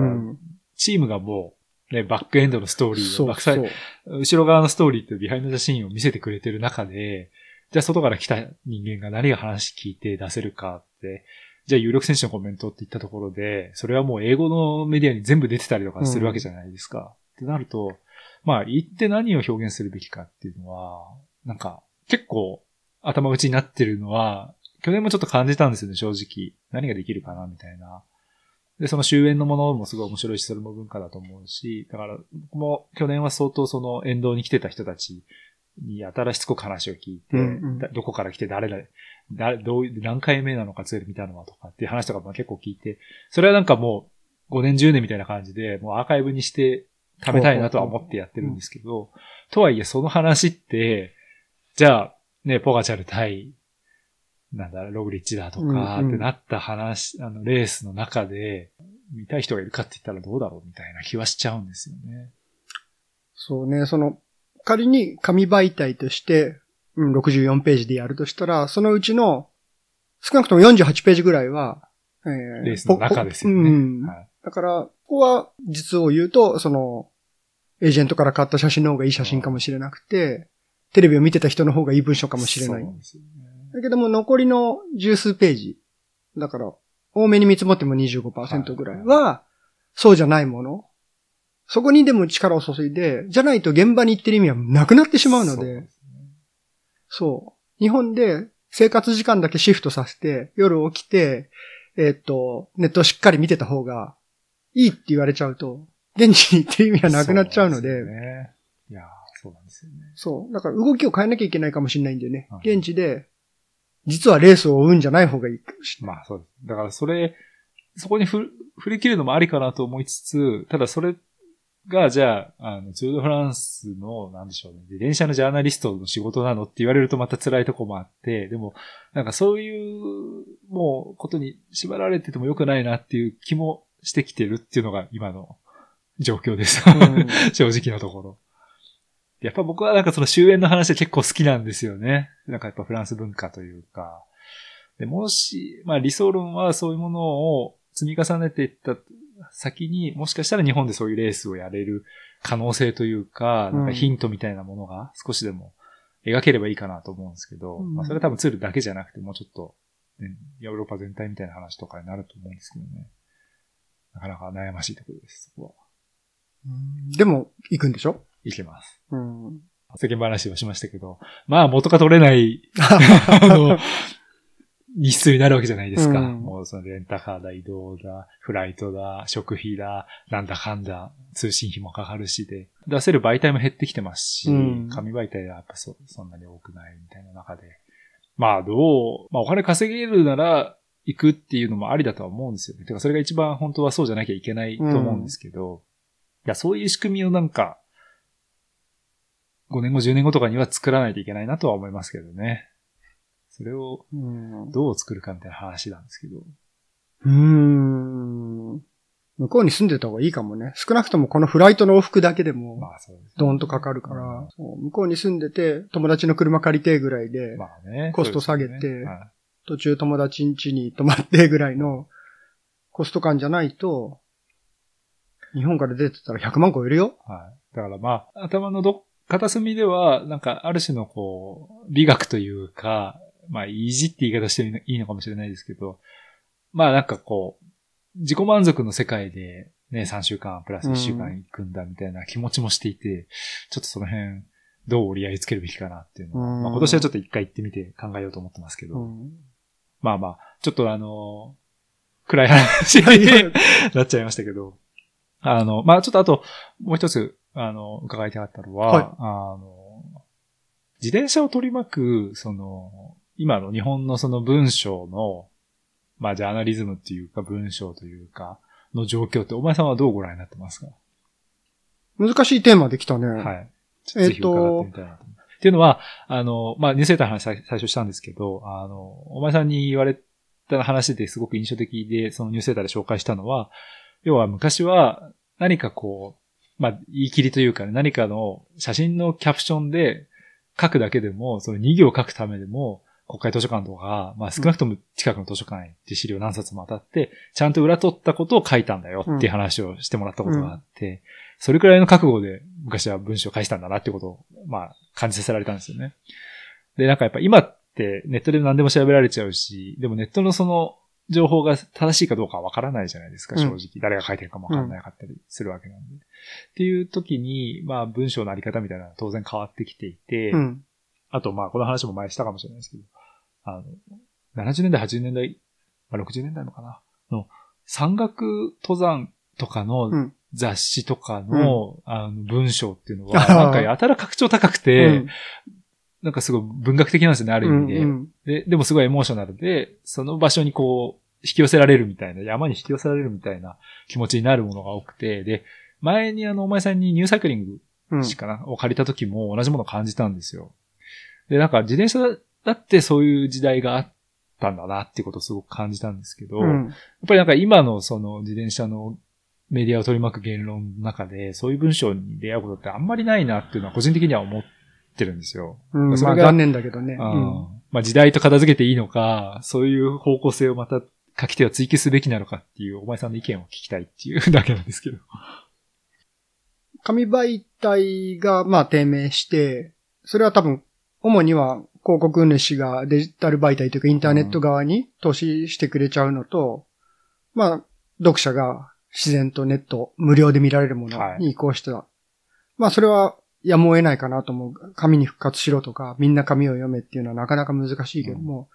チームがもう、ね、バックエンドのストーリーを、バックサイ後ろ側のストーリーとビハインド・ザ・シーンを見せてくれてる中で、じゃあ外から来た人間が何が話聞いて出せるかって、じゃあ有力選手のコメントって言ったところで、それはもう英語のメディアに全部出てたりとかするわけじゃないですか。うん、ってなると、まあ言って何を表現するべきかっていうのは、なんか結構頭打ちになってるのは、去年もちょっと感じたんですよね、正直。何ができるかな、みたいな。で、その終焉のものもすごい面白いし、それも文化だと思うし、だから、僕も去年は相当その沿道に来てた人たちにやたらしつこく話を聞いて、うんうん、どこから来て誰だ、だどう何回目なのかツール見たのはとかっていう話とかも結構聞いて、それはなんかもう5年10年みたいな感じで、もうアーカイブにして食べたいなとは思ってやってるんですけど、とはいえその話って、じゃあ、ね、ポガチャル対、なんだ、ログリッチだとかってなった話、うんうん、あの、レースの中で、見たい人がいるかって言ったらどうだろうみたいな気はしちゃうんですよね。そうね、その、仮に紙媒体として、うん、64ページでやるとしたら、そのうちの少なくとも48ページぐらいは、えー、レースの中ですよね。うん、はい、だから、ここは実を言うと、その、エージェントから買った写真の方がいい写真かもしれなくて、テレビを見てた人の方がいい文章かもしれない。そうですよね、だけども残りの十数ページ、だから、多めに見積もっても25%ぐらいは、そうじゃないもの。そこにでも力を注いで、じゃないと現場に行ってる意味はなくなってしまうので、そう。日本で生活時間だけシフトさせて、夜起きて、えー、っと、ネットをしっかり見てた方がいいって言われちゃうと、現地に行ってる意味はなくなっちゃうので。そうね。いやそうなんですよね。そう。だから動きを変えなきゃいけないかもしれないんだよね。現地で、実はレースを追うんじゃない方がいいかもしれない。まあそうです。だからそれ、そこに振り切るのもありかなと思いつつ、ただそれが、じゃあ、あの、ツール・ド・フランスの、なんでしょうね、電車のジャーナリストの仕事なのって言われるとまた辛いとこもあって、でも、なんかそういう、もう、ことに縛られてても良くないなっていう気もしてきてるっていうのが今の状況です。正直なところ。やっぱ僕はなんかその終焉の話は結構好きなんですよね。なんかやっぱフランス文化というか。でもし、まあ理想論はそういうものを積み重ねていった先にもしかしたら日本でそういうレースをやれる可能性というか、なんかヒントみたいなものが少しでも描ければいいかなと思うんですけど、うん、まあそれは多分ツールだけじゃなくてもうちょっと、ね、ヨーロッパ全体みたいな話とかになると思うんですけどね。なかなか悩ましいところです、そこは。でも、行くんでしょ？行けます。うん、世間話はしましたけど、まあ元が取れない あの、日数になるわけじゃないですか。うん、もうそのレンタカーだ、移動だ、フライトだ、食費だ、なんだかんだ、通信費もかかるしで、出せる媒体も減ってきてますし、うん、紙媒体はやっぱそそんなに多くないみたいな中で、まあどう、まあお金稼げるなら行くっていうのもありだとは思うんですよね。てかそれが一番本当はそうじゃなきゃいけないと思うんですけど、うん、いや、そういう仕組みをなんか、5年後、10年後とかには作らないといけないなとは思いますけどね。それをどう作るかみたいな話なんですけど。うん。向こうに住んでた方がいいかもね。少なくともこのフライトの往復だけでも、ドーンとかかるから、まあ向こうに住んでて、友達の車借りてぐらいで、コスト下げて、ねはい、途中友達ん家に泊まってぐらいのコスト感じゃないと、日本から出てたら100万超えるよ。はい。だからまあ、頭のど片隅では、なんか、ある種のこう、美学というか、まあ、いじって言い方していいのかもしれないですけど、まあなんかこう、自己満足の世界でね、3週間プラス1週間行くんだみたいな気持ちもしていて、うん、ちょっとその辺、どう折り合いつけるべきかなっていうのは、うん、まあ今年はちょっと一回行ってみて考えようと思ってますけど、うん、まあまあ、ちょっとあの、暗い話になっちゃいましたけど、あの、まあちょっとあと、もう一つ、あの、伺いたかったのは、はい、あの、自転車を取り巻く、その、今の日本のその文章の、まあジャーナリズムっていうか文章というか、の状況って、お前さんはどうご覧になってますか？難しいテーマできたね。はい。えっと、っていうのは、あの、まあ、ニュースレターの話最初したんですけど、あの、お前さんに言われた話ですごく印象的で、そのニュースレターで紹介したのは、要は昔は何かこう、まあ、言い切りというか、ね、何かの写真のキャプションで書くだけでも、その2行書くためでも、国会図書館とか、まあ少なくとも近くの図書館って資料何冊も当たって、ちゃんと裏取ったことを書いたんだよっていう話をしてもらったことがあって、それくらいの覚悟で昔は文章を返したんだなってことを、まあ感じさせられたんですよね。で、なんかやっぱ今ってネットで何でも調べられちゃうし、でもネットのその情報が正しいかどうかわからないじゃないですか、正直。誰が書いてるかもわかんなかったりするわけなんで。っていう時に、まあ文章のあり方みたいなのは当然変わってきていて、うん。あと、まあ、この話も前したかもしれないですけど、あの、70年代、80年代、まあ、60年代のかな？の、山岳登山とかの雑誌とかの、うん、あの文章っていうのは、なんかやたら格調高くて、うん、なんかすごい文学的なんですよね、ある意味で。うんうん、で、でもすごいエモーショナルで、その場所にこう、引き寄せられるみたいな、山に引き寄せられるみたいな気持ちになるものが多くて、で、前にあの、お前さんにニューサイクリングしかな、を借りた時も同じものを感じたんですよ。で、なんか自転車だってそういう時代があったんだなっていうことをすごく感じたんですけど、うん、やっぱりなんか今のその自転車のメディアを取り巻く言論の中で、そういう文章に出会うことってあんまりないなっていうのは個人的には思ってるんですよ。うん、それが、まあ、残念だけどね。うん、まあ時代と片付けていいのか、そういう方向性をまた書き手は追求すべきなのかっていうお前さんの意見を聞きたいっていうだけなんですけど。紙媒体がまあ低迷して、それは多分主には広告主がデジタル媒体というかインターネット側に投資してくれちゃうのと、うん、まあ、読者が自然とネット無料で見られるものに移行した。はい、まあ、それはやむを得ないかなと思う。紙に復活しろとか、みんな紙を読めっていうのはなかなか難しいけども、うん、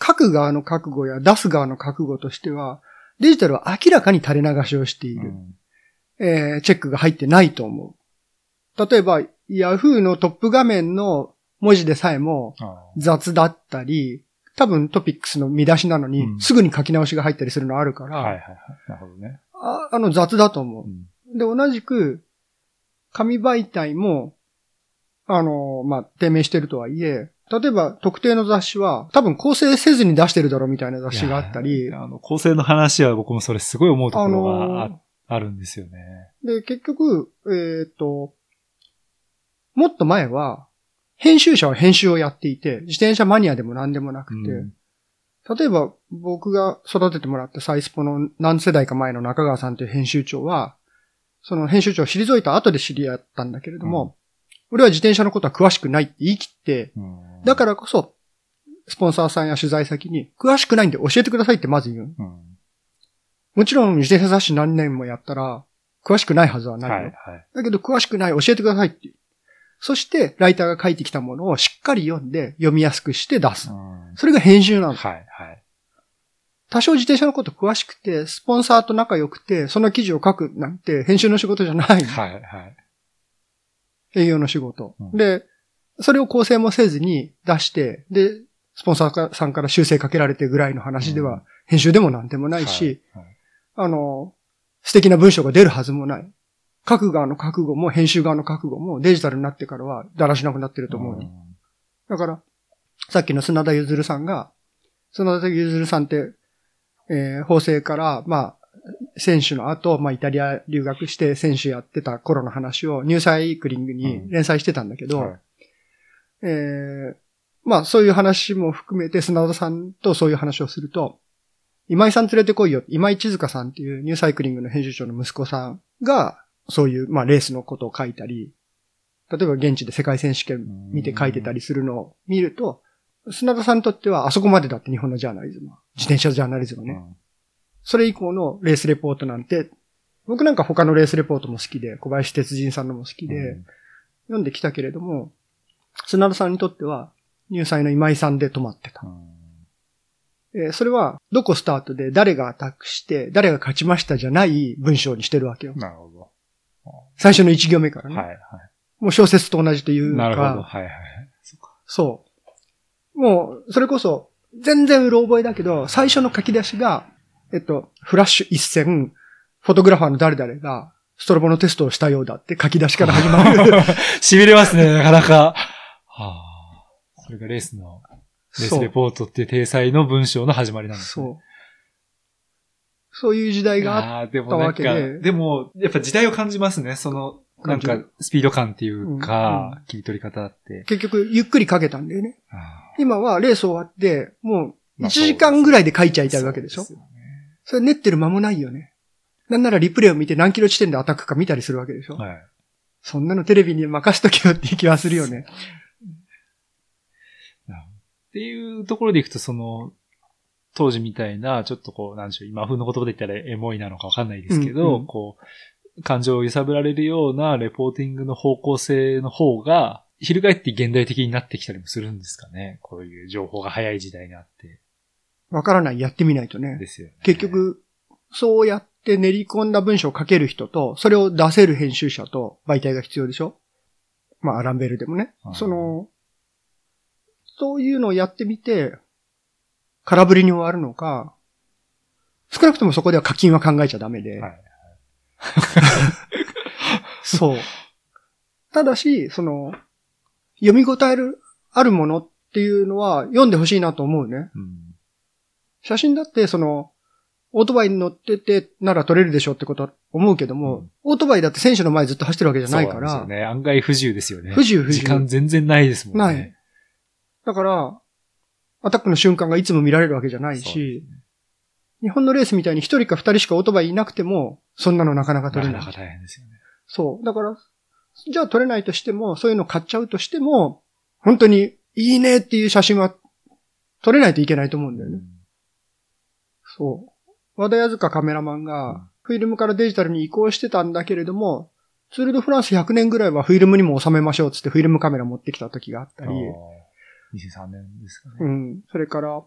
書く側の覚悟や出す側の覚悟としては、デジタルは明らかに垂れ流しをしている。うん、えー、チェックが入ってないと思う。例えば、ヤフーのトップ画面の文字でさえも雑だったり、多分トピックスの見出しなのに、すぐに書き直しが入ったりするのあるから、はいはいはい。なるほどね。ああの雑だと思う。うん、で、同じく、紙媒体も、あの、まあ、低迷してるとはいえ、例えば特定の雑誌は多分構成せずに出してるだろうみたいな雑誌があったり。あの、構成の話は僕もそれすごい思うところがああるんですよね。で、結局、えっ、ー、と、もっと前は、編集者は編集をやっていて、自転車マニアでも何でもなくて、うん、例えば僕が育ててもらったサイスポの何世代か前の中川さんという編集長は、その編集長を退いた後で知り合ったんだけれども、うん、俺は自転車のことは詳しくないって言い切って、うん、だからこそ、スポンサーさんや取材先に、詳しくないんで教えてくださいってまず言う。もちろん自転車雑誌何年もやったら、詳しくないはずはないよ。はいはい、だけど詳しくない教えてくださいってそして、ライターが書いてきたものをしっかり読んで、読みやすくして出す。それが編集なの。はい、はい。多少自転車のこと詳しくて、スポンサーと仲良くて、その記事を書くなんて編集の仕事じゃない。はい、はい。営業の仕事。うん、で、それを構成もせずに出して、で、スポンサーさんから修正かけられてぐらいの話では、編集でもなんでもないし、はいはい、あの、素敵な文章が出るはずもない。書く側の覚悟も編集側の覚悟もデジタルになってからはだらしなくなってると思うに。だから、さっきの砂田ゆずるさんが、砂田ゆずるさんって、えー、法政から、まあ、選手の後、まあ、イタリア留学して選手やってた頃の話をニューサイクリングに連載してたんだけど、うんはい、えー、まあ、そういう話も含めて砂田さんとそういう話をすると、今井さん連れてこいよ。今井千塚さんっていうニューサイクリングの編集長の息子さんが、そういう、まあ、レースのことを書いたり、例えば現地で世界選手権見て書いてたりするのを見ると、砂田さんにとってはあそこまでだって日本のジャーナリズムは。自転車ジャーナリズムね。それ以降のレースレポートなんて、僕なんか他のレースレポートも好きで、小林哲人さんのも好きで、読んできたけれども、砂田さんにとっては、入祭の今井さんで止まってた。えー、それは、どこスタートで誰がアタックして、誰が勝ちましたじゃない文章にしてるわけよ。なるほど。最初の一行目からね。はいはい。もう小説と同じというか。なるほど。はいはい。そう。もう、それこそ、全然うろ覚えだけど、最初の書き出しが、えっと、フラッシュ一戦、フォトグラファーの誰々が、ストロボのテストをしたようだって書き出しから始まる。痺れますね、なかなか。はあ、それがレースの、レースレポートっていう体裁の文章の始まりなんですね。そう。そういう時代があったわけで。でも、やっぱ時代を感じますね。その、なんか、スピード感っていうか、うん、切り取り方って。結局、ゆっくり書けたんだよね。今はレース終わって、もう、1時間ぐらいで書いちゃいたいわけでしょ、そそれ練ってる間もないよね。なんならリプレイを見て何キロ地点でアタックか見たりするわけでしょ？はい。そんなのテレビに任しとけよって気はするよね。っていうところでいくと、その、当時みたいな、ちょっとこう、なんでしょう、今風の言葉で言ったらエモいなのかわかんないですけど、うんうん、こう、感情を揺さぶられるようなレポーティングの方向性の方が、翻って現代的になってきたりもするんですかね。こういう情報が早い時代にあって。わからない。やってみないとね。ですよね。結局、そうやって練り込んだ文章を書ける人と、それを出せる編集者と媒体が必要でしょまあ、アランベルでもね。その、そういうのをやってみて、空振りに終わるのか、少なくともそこでは課金は考えちゃダメで。はい、そう。ただし、その、読み応える、あるものっていうのは読んでほしいなと思うね。うん、写真だって、その、オートバイに乗っててなら撮れるでしょってことは思うけども、うん、オートバイだって選手の前ずっと走ってるわけじゃないから。そうですよね。案外不自由ですよね。不自由不自由。時間全然ないですもんね。ない。だから、アタックの瞬間がいつも見られるわけじゃないし、ね、日本のレースみたいに一人か二人しかオートバイいなくても、そんなのなかなか取れない。なかなか大変ですよね。そう。だから、じゃあ取れないとしても、そういうの買っちゃうとしても、本当にいいねっていう写真は撮れないといけないと思うんだよね。うん、そう。和田谷塚カメラマンが、フィルムからデジタルに移行してたんだけれども、ツールドフランス100年ぐらいはフィルムにも収めましょうつってフィルムカメラ持ってきた時があったり、2003年ですかね。うん。それから、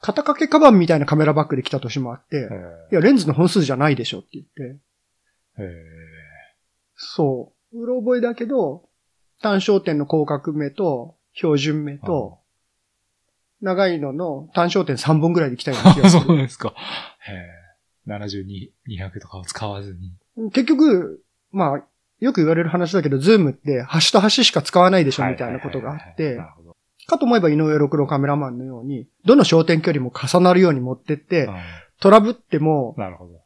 肩掛けカバンみたいなカメラバッグで来た年もあって、いや、レンズの本数じゃないでしょって言って。そう。うろ覚えだけど、単焦点の広角目と、標準目と、長いのの単焦点3本ぐらいで来たような気がする。そうですか。へえ。72、200とかを使わずに。結局、まあ、よく言われる話だけど、ズームって端と端しか使わないでしょみたいなことがあって、かと思えば井上六郎カメラマンのように、どの焦点距離も重なるように持ってって、トラブっても、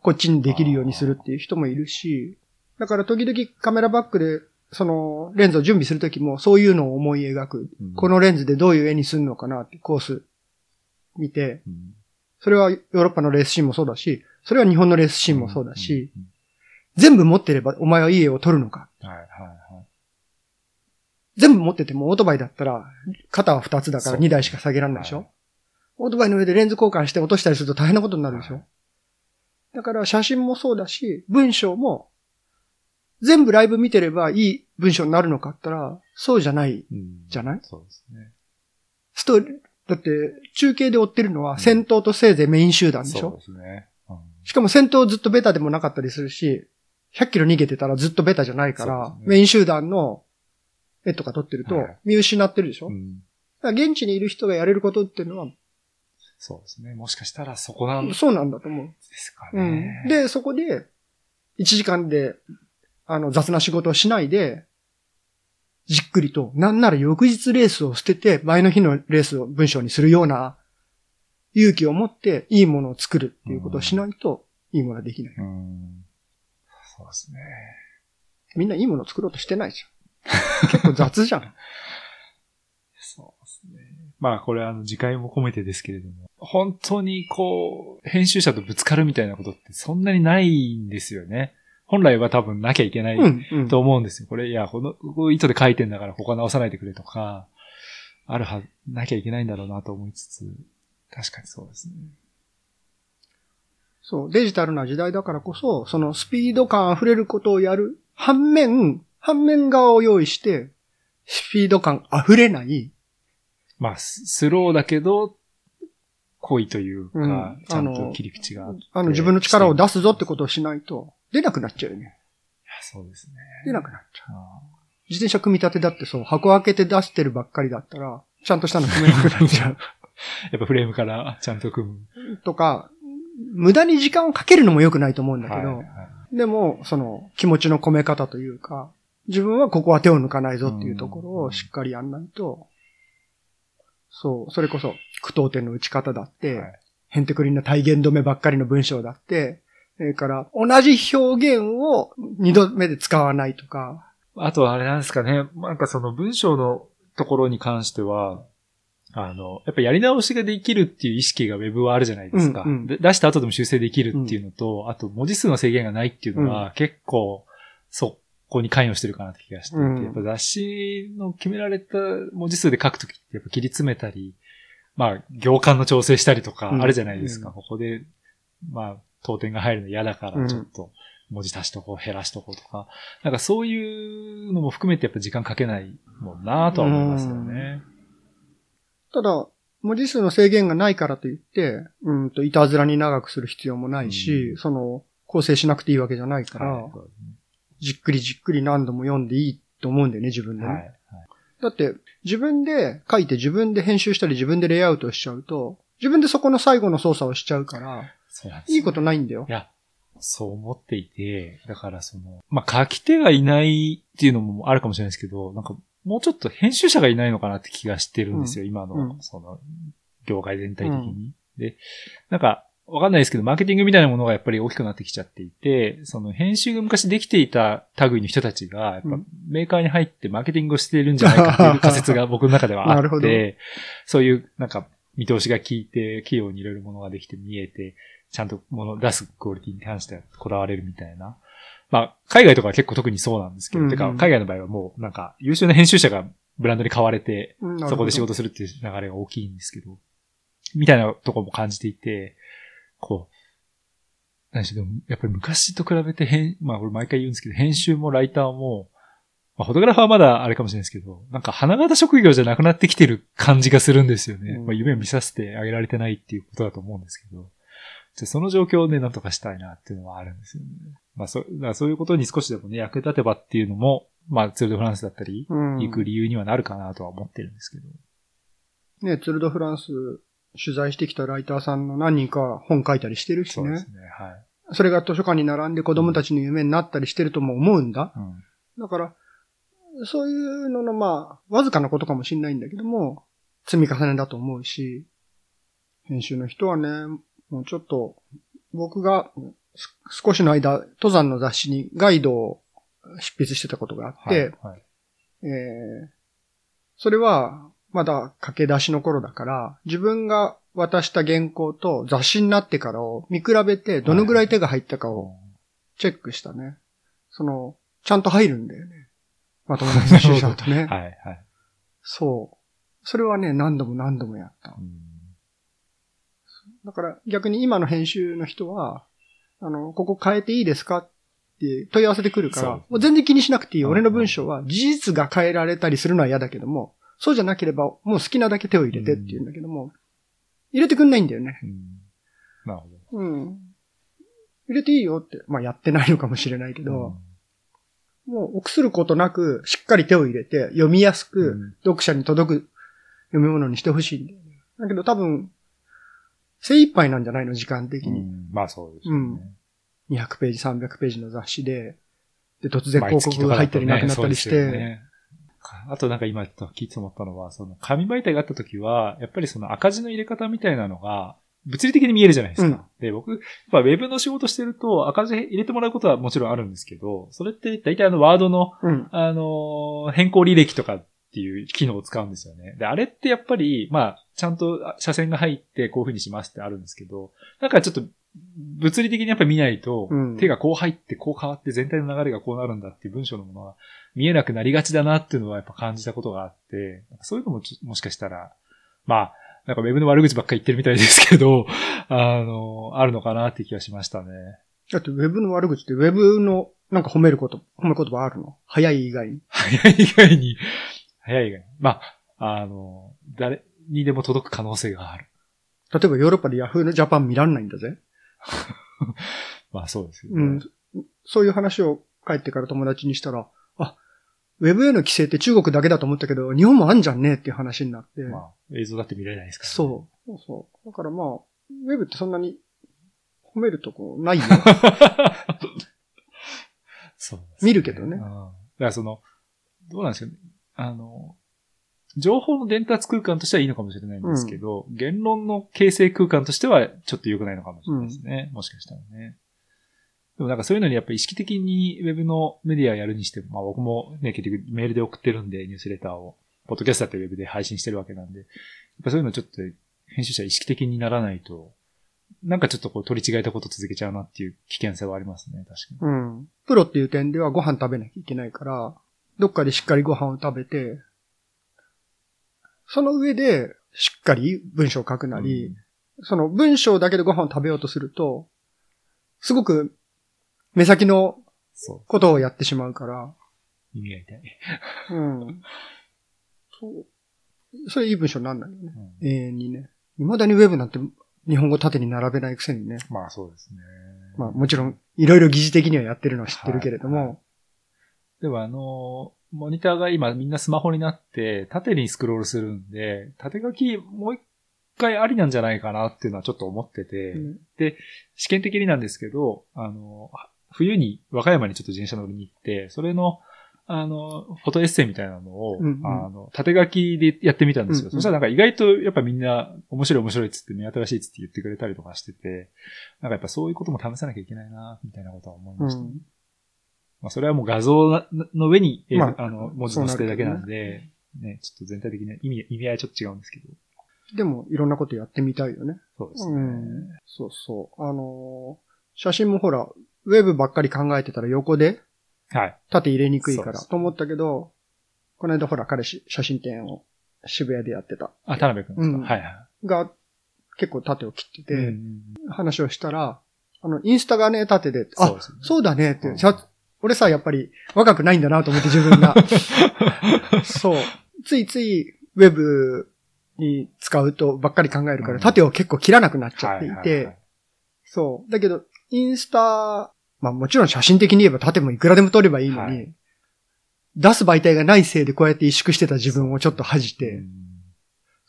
こっちにできるようにするっていう人もいるし、だから時々カメラバッグで、その、レンズを準備するときも、そういうのを思い描く、うん。このレンズでどういう絵にするのかなってコース見て、うん、それはヨーロッパのレースシーンもそうだし、それは日本のレースシーンもそうだし、うん全部持ってればお前はいい絵を撮るのか。はいはいはい。全部持っててもオートバイだったら、肩は2つだから2台しか下げられないでしょ、はい、オートバイの上でレンズ交換して落としたりすると大変なことになるでしょ、はい、だから写真もそうだし、文章も、全部ライブ見てればいい文章になるのかって言ったら、そうじゃない、じゃない、うん、そうですね。ストだって、中継で追ってるのは、戦闘とせいぜいメイン集団でしょ、そうですね。うん、しかも戦闘ずっとベタでもなかったりするし、100キロ逃げてたらずっとベタじゃないから、ね、メイン集団の絵とか撮ってると、見失ってるでしょ、はい、うん、現地にいる人がやれることっていうのは、そうですね。もしかしたらそこなんそうなんだと思う。ですかね。うん、で、そこで、1時間で、あの、雑な仕事をしないで、じっくりと、なんなら翌日レースを捨てて、前の日のレースを文章にするような勇気を持っていいものを作るっていうことをしないと、いいものはできない。うん。そうですね。みんないいものを作ろうとしてないじゃん。結構雑じゃん。そうですね。まあこれあの次回も込めてですけれども、本当にこう、編集者とぶつかるみたいなことってそんなにないんですよね。本来は多分なきゃいけないと思うんですよ。これ、いや、この、こ糸で書いてんだから他直さないでくれとか、あるは、なきゃいけないんだろうなと思いつつ、確かにそうですね。そう、デジタルな時代だからこそ、そのスピード感溢れることをやる、反面、反面側を用意して、スピード感溢れない。まあ、スローだけど、濃いというか、うん、ちゃんと切り口がああの、自分の力を出すぞってことをしないと、出なくなっちゃうよね。いや、そうですね。出なくなっちゃう。自転車組み立てだってそう、箱開けて出してるばっかりだったら、ちゃんとしたの組めなくなっちゃう。やっぱフレームからちゃんと組む。とか、無駄に時間をかけるのも良くないと思うんだけど、はいはい、でも、その気持ちの込め方というか、自分はここは手を抜かないぞっていうところをしっかりやんないと、そう、それこそ句読点の打ち方だって、はい、ヘンテクリンな体現止めばっかりの文章だって、それから、同じ表現を二度目で使わないとか。あとはあれなんですかね。なんかその文章のところに関しては、あの、やっぱやり直しができるっていう意識が Web はあるじゃないですか。うんうん、出した後でも修正できるっていうのと、うん、あと文字数の制限がないっていうのは、結構、そこに関与してるかなって気がしていて、うん、やっぱ雑誌の決められた文字数で書くときってやっぱ切り詰めたり、まあ、行間の調整したりとかあるじゃないですか。うん、ここで、まあ、当店が入るの嫌だから、ちょっと文字足しとこう、減らしとこうとか、なんかそういうのも含めてやっぱ時間かけないもんなとは思いますよね。ただ、文字数の制限がないからといって、うんと、いたずらに長くする必要もないし、うん、その、構成しなくていいわけじゃないから、はい、じっくりじっくり何度も読んでいいと思うんだよね、自分でね。はい。はい、だって、自分で書いて自分で編集したり自分でレイアウトしちゃうと、自分でそこの最後の操作をしちゃうから、いいことないんだよ。いや、そう思っていて、だからその、まあ、書き手がいないっていうのもあるかもしれないですけど、なんか、もうちょっと編集者がいないのかなって気がしてるんですよ、うん、今の、その、業界全体的に。うん、で、なんか、わかんないですけど、マーケティングみたいなものがやっぱり大きくなってきちゃっていて、その編集が昔できていた類の人たちが、やっぱメーカーに入ってマーケティングをしているんじゃないかっていう仮説が僕の中ではあって、そういうなんか見通しが効いて、器用にいろいろものができて見えて、ちゃんともの出すクオリティに関してはこだわれるみたいな。まあ、海外とかは結構特にそうなんですけど、うんうん、てか、海外の場合はもうなんか優秀な編集者がブランドに買われて、そこで仕事するっていう流れが大きいんですけど、みたいなところも感じていて、こう、何しろ、やっぱり昔と比べて編、まあこれ毎回言うんですけど、編集もライターも、まあ、フォトグラファーはまだあれかもしれないですけど、なんか花形職業じゃなくなってきてる感じがするんですよね。うん、まあ、夢を見させてあげられてないっていうことだと思うんですけど、じゃその状況でなんとかしたいなっていうのはあるんですよね。まあそ、だそういうことに少しでもね、役立てばっていうのも、まあ、ツールドフランスだったり、行く理由にはなるかなとは思ってるんですけど。ね、ツールドフランス取材してきたライターさんの何人か本書いたりしてるしね。そうですね、はい。それが図書館に並んで子供たちの夢になったりしてるとも思うんだ。うん、だから、そういうののまあ、わずかなことかもしれないんだけども、積み重ねだと思うし、編集の人はね、もうちょっと、僕が少しの間、登山の雑誌にガイドを執筆してたことがあって、はいはい、えー、それは、まだ駆け出しの頃だから、自分が渡した原稿と雑誌になってからを見比べて、どのぐらい手が入ったかをチェックしたね。その、ちゃんと入るんだよね。まともな編集者とね。はいはい。そう。それはね、何度も何度もやった。だから逆に今の編集の人は、あの、ここ変えていいですか？って問い合わせてくるから、もう全然気にしなくていい。俺の文章は事実が変えられたりするのは嫌だけども、そうじゃなければもう好きなだけ手を入れてって言うんだけども、入れてくんないんだよね。うん、なるほど。うん。入れていいよって、まあやってないのかもしれないけど、うん、もう臆することなく、しっかり手を入れて、読みやすく、読者に届く読み物にしてほしいんだよね。だけど多分、精一杯なんじゃないの時間的に。うん、まあそうですね。うん。200ページ、300ページの雑誌で、で、突然広告が入ったりなくなったりして、ね、あとなんか今聞いて思ったのは、その紙媒体があった時は、やっぱりその赤字の入れ方みたいなのが、物理的に見えるじゃないですか。うん、で、僕、やっぱウェブの仕事してると赤字入れてもらうことはもちろんあるんですけど、それって大体あのワードの、うん、あの、変更履歴とかっていう機能を使うんですよね。で、あれってやっぱり、まあ、ちゃんと斜線が入ってこういう風にしますってあるんですけど、なんかちょっと物理的にやっぱり見ないと、手がこう入ってこう変わって全体の流れがこうなるんだっていう文章のものは見えなくなりがちだなっていうのはやっぱ感じたことがあって、そういうのももしかしたら、まあ、なんかウェブの悪口ばっかり言ってるみたいですけど、あの、あるのかなって気がしましたね。だってウェブの悪口ってウェブのなんか褒めること、褒め言葉あるの？早い以外に。早い以外に、早い以外に。まあ、あの、誰にでも届く可能性がある。例えばヨーロッパでヤフーのジャパン見らんないんだぜ。まあそうですよね、うん。そういう話を帰ってから友達にしたら、あ、ウェブへの規制って中国だけだと思ったけど、日本もあんじゃんねっていう話になって。まあ、映像だって見られないですから、ね、そう。そうそう。だからまあ、ウェブってそんなに褒めるとこないよ。そう、ね、見るけどね。だからその、どうなんですかね。あの、情報の伝達空間としてはいいのかもしれないんですけど、うん、言論の形成空間としてはちょっと良くないのかもしれないですね。うん、もしかしたらね。でもなんかそういうのにやっぱ意識的にウェブのメディアやるにしても、まあ僕もね、結局メールで送ってるんで、ニュースレターを、ポッドキャスターってウェブで配信してるわけなんで、やっぱそういうのちょっと編集者意識的にならないと、なんかちょっとこう取り違えたこと続けちゃうなっていう危険性はありますね、確かに。うん。プロっていう点ではご飯食べなきゃいけないから、どっかでしっかりご飯を食べて、その上で、しっかり文章を書くなり、うん、その文章だけでご飯を食べようとすると、すごく目先のことをやってしまうから。耳が痛い。うん。そう。それいい文章なんないよね。うん、永遠にね。未だにウェブなんて日本語縦に並べないくせにね。まあそうですね。まあもちろん、いろいろ疑似的にはやってるのは知ってるけれども。はい、でもあのモニターが今みんなスマホになって、縦にスクロールするんで、縦書きもう一回ありなんじゃないかなっていうのはちょっと思ってて、うん、で、試験的になんですけど、あの、冬に和歌山にちょっと自転車乗りに行って、それの、あの、フォトエッセイみたいなのを、うんうん、あの、縦書きでやってみたんですよ。うんうん、そしたらなんか意外とやっぱみんな面白い面白いっつって目新しいっつって言ってくれたりとかしてて、なんかやっぱそういうことも試さなきゃいけないな、みたいなことは思いました、ね、うんまあ、それはもう画像の上に、まあ、あの、文字載せてるだけなんで、ね、ね、ちょっと全体的に意味、意味合いちょっと違うんですけど。でも、いろんなことやってみたいよね。そうですね。うん、そうそう。あのー、写真もほら、ウェブばっかり考えてたら横で、はい。縦入れにくいから、と思ったけど、この間ほら、彼氏、写真展を渋谷でやってた。あ、田辺くんですか、うん、はいはい。が、結構縦を切ってて、うん、話をしたら、あの、インスタがね、縦で、あ、そう、そうだねって、うん、俺さ、やっぱり若くないんだなと思って自分が。そう。ついついウェブに使うとばっかり考えるから、縦を結構切らなくなっちゃっていて、そう。だけど、インスタ、まあもちろん写真的に言えば縦もいくらでも撮ればいいのに、はい、出す媒体がないせいでこうやって萎縮してた自分をちょっと恥じて、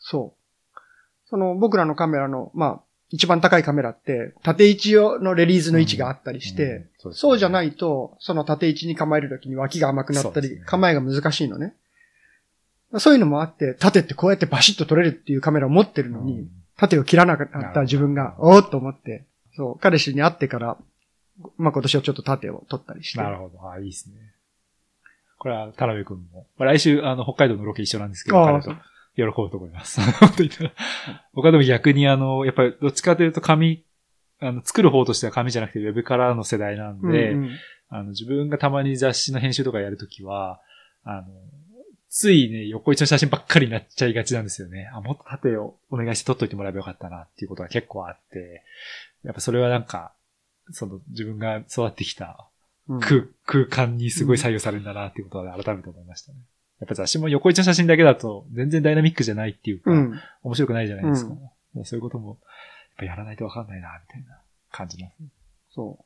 そう。その僕らのカメラの、まあ、一番高いカメラって、縦位置用のレリースの位置があったりして、そうじゃないと、その縦位置に構えるときに脇が甘くなったり、ね、構えが難しいのね。そういうのもあって、縦ってこうやってバシッと撮れるっていうカメラを持ってるのに、うん、縦を切らなかった自分が、おーっと思って、そう、彼氏に会ってから、まあ今年はちょっと縦を撮ったりして。なるほど。あいいですね。これは、田辺くんも。来週、あの、北海道のロケ一緒なんですけど、彼と。喜ぶと思います。僕はでも逆にあの、やっぱりどっちかというと紙、あの、作る方としては紙じゃなくてウェブからの世代なんで、うんうん、あの、自分がたまに雑誌の編集とかやるときは、あの、ついね、横一の写真ばっかりになっちゃいがちなんですよね。あ、もっと縦をお願いして撮っといてもらえばよかったなっていうことが結構あって、やっぱそれはなんか、その自分が育ってきた空、空間にすごい左右されるんだなっていうことは改めて思いましたね。やっぱ雑誌も横一の写真だけだと全然ダイナミックじゃないっていうか、うん、面白くないじゃないですか。うん、そういうことも、やっぱやらないとわかんないな、みたいな感じます、ね。そう。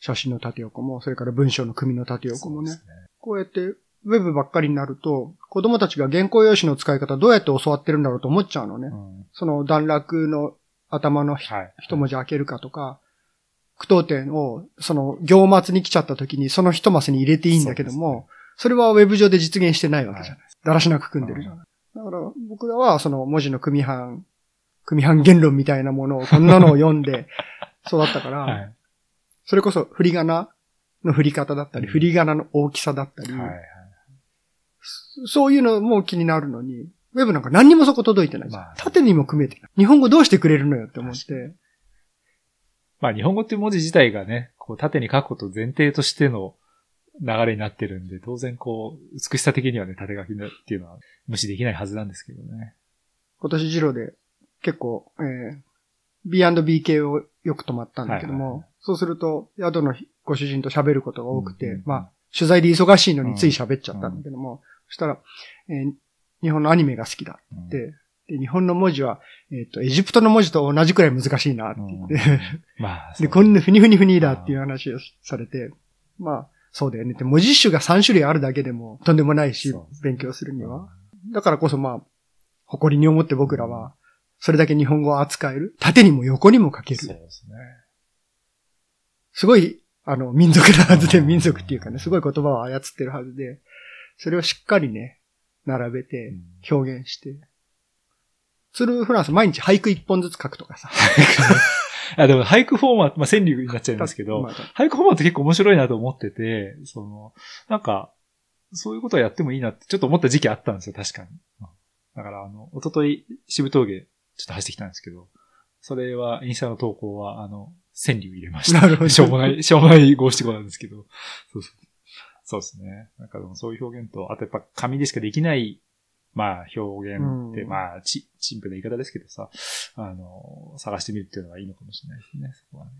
写真の縦横も、それから文章の組の縦横もね。ねこうやって、ウェブばっかりになると、子供たちが原稿用紙の使い方どうやって教わってるんだろうと思っちゃうのね。うん、その段落の頭の、はい、一文字開けるかとか、句読点を、その行末に来ちゃった時にその一マスに入れていいんだけども、それはウェブ上で実現してないわけじゃない。だらしなく組んでるじゃない。だから僕らはその文字の組版、組版言論みたいなものを、こんなのを読んで育ったから、はい、それこそ振り仮名の振り方だったり、振り仮名の大きさだったり、そういうのも気になるのに、ウェブなんか何にもそこ届いてない。まあ、縦にも組めてない。日本語どうしてくれるのよって思って。まあ日本語っていう文字自体がね、こう縦に書くことを前提としての流れになってるんで、当然こう、美しさ的にはね、縦書きっていうのは無視できないはずなんですけどね。今年ジロで結構、えー、B&B 系をよく泊まったんだけども、はいはいはい、そうすると、宿のご主人と喋ることが多くて、うんうん、まあ、取材で忙しいのについ喋っちゃったんだけども、うん、そしたら、えー、日本のアニメが好きだって、うん。で、日本の文字は、えっ、ー、と、エジプトの文字と同じくらい難しいなって言って、うん、まあ、で、こんなふにふにふにだっていう話をされて、まあ、そうだよね。で、文字種が3種類あるだけでもとんでもないし、勉強するには。だからこそまあ、誇りに思って僕らは、それだけ日本語を扱える。縦にも横にも書ける。そうですね。すごい、あの、民族なはずで、民族っていうかね、すごい言葉を操ってるはずで、それをしっかりね、並べて、表現して。ツルフランス毎日俳句一本ずつ書くとかさ。あ、でも俳句フォーマット、まあ、川柳になっちゃいますけど、俳句フォーマット結構面白いなと思ってて、その、なんか、そういうことをやってもいいなってちょっと思った時期あったんですよ、確かに。だから、あの、おととい、渋峠、ちょっと走ってきたんですけど、それは、インスタの投稿は、あの、川柳入れました。なるほど。しょうもない、しょうもない五七五なんですけど。そうそう。そうですね。なんかでもそういう表現と、あとやっぱ紙でしかできないまあ、表現って、まあ、ち、陳腐な言い方ですけどさ、あの、探してみるっていうのがいいのかもしれないですね、そこはね。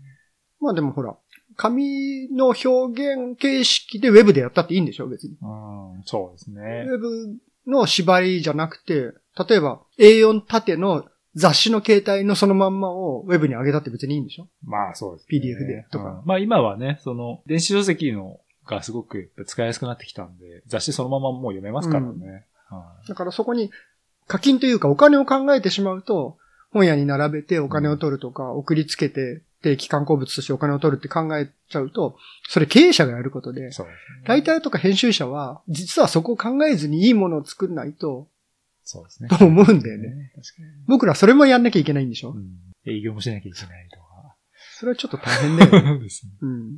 まあでもほら、紙の表現形式でウェブでやったっていいんでしょ別に。うん、そうですね。ウェブの縛りじゃなくて、例えば A4 縦の雑誌の形態のそのまんまをウェブに上げたって別にいいんでしょ？まあそうです、ね。PDF でとか、うん、まあ今はね、その、電子書籍のがすごく使いやすくなってきたんで、雑誌そのままもう読めますからね。だからそこに課金というかお金を考えてしまうと、本屋に並べてお金を取るとか、送りつけて定期観光物としてお金を取るって考えちゃうと、それ経営者がやることで、ライターとか編集者は、実はそこを考えずにいいものを作んないと、そうですね。と思うんだよね。僕らそれもやんなきゃいけないんでしょ、うん、営業もしなきゃいけないとか。それはちょっと大変だよね。うん。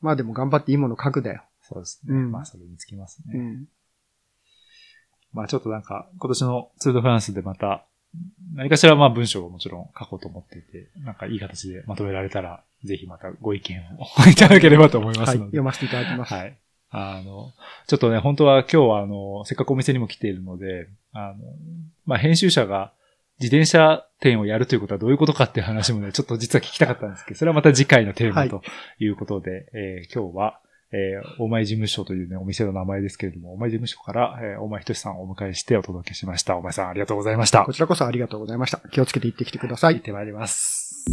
まあでも頑張っていいものを書くだよ。そうですね。うん、まあそれにつきますね。うん。まあちょっとなんか、今年のツールドフランスでまた、何かしらまあ文章をもちろん書こうと思っていて、なんかいい形でまとめられたら、ぜひまたご意見をいただければと思いますので。はい、読ませていただきます。はい。あの、ちょっとね、本当は今日はあの、せっかくお店にも来ているので、あの、まあ編集者が自転車店をやるということはどういうことかっていう話もね、ちょっと実は聞きたかったんですけど、それはまた次回のテーマということで、はい、えー、今日は、えー、大前事務所というね、お店の名前ですけれども、大前事務所から、えー、大前仁さんをお迎えしてお届けしました。大前さんありがとうございました。こちらこそありがとうございました。気をつけて行ってきてください。行ってまいります。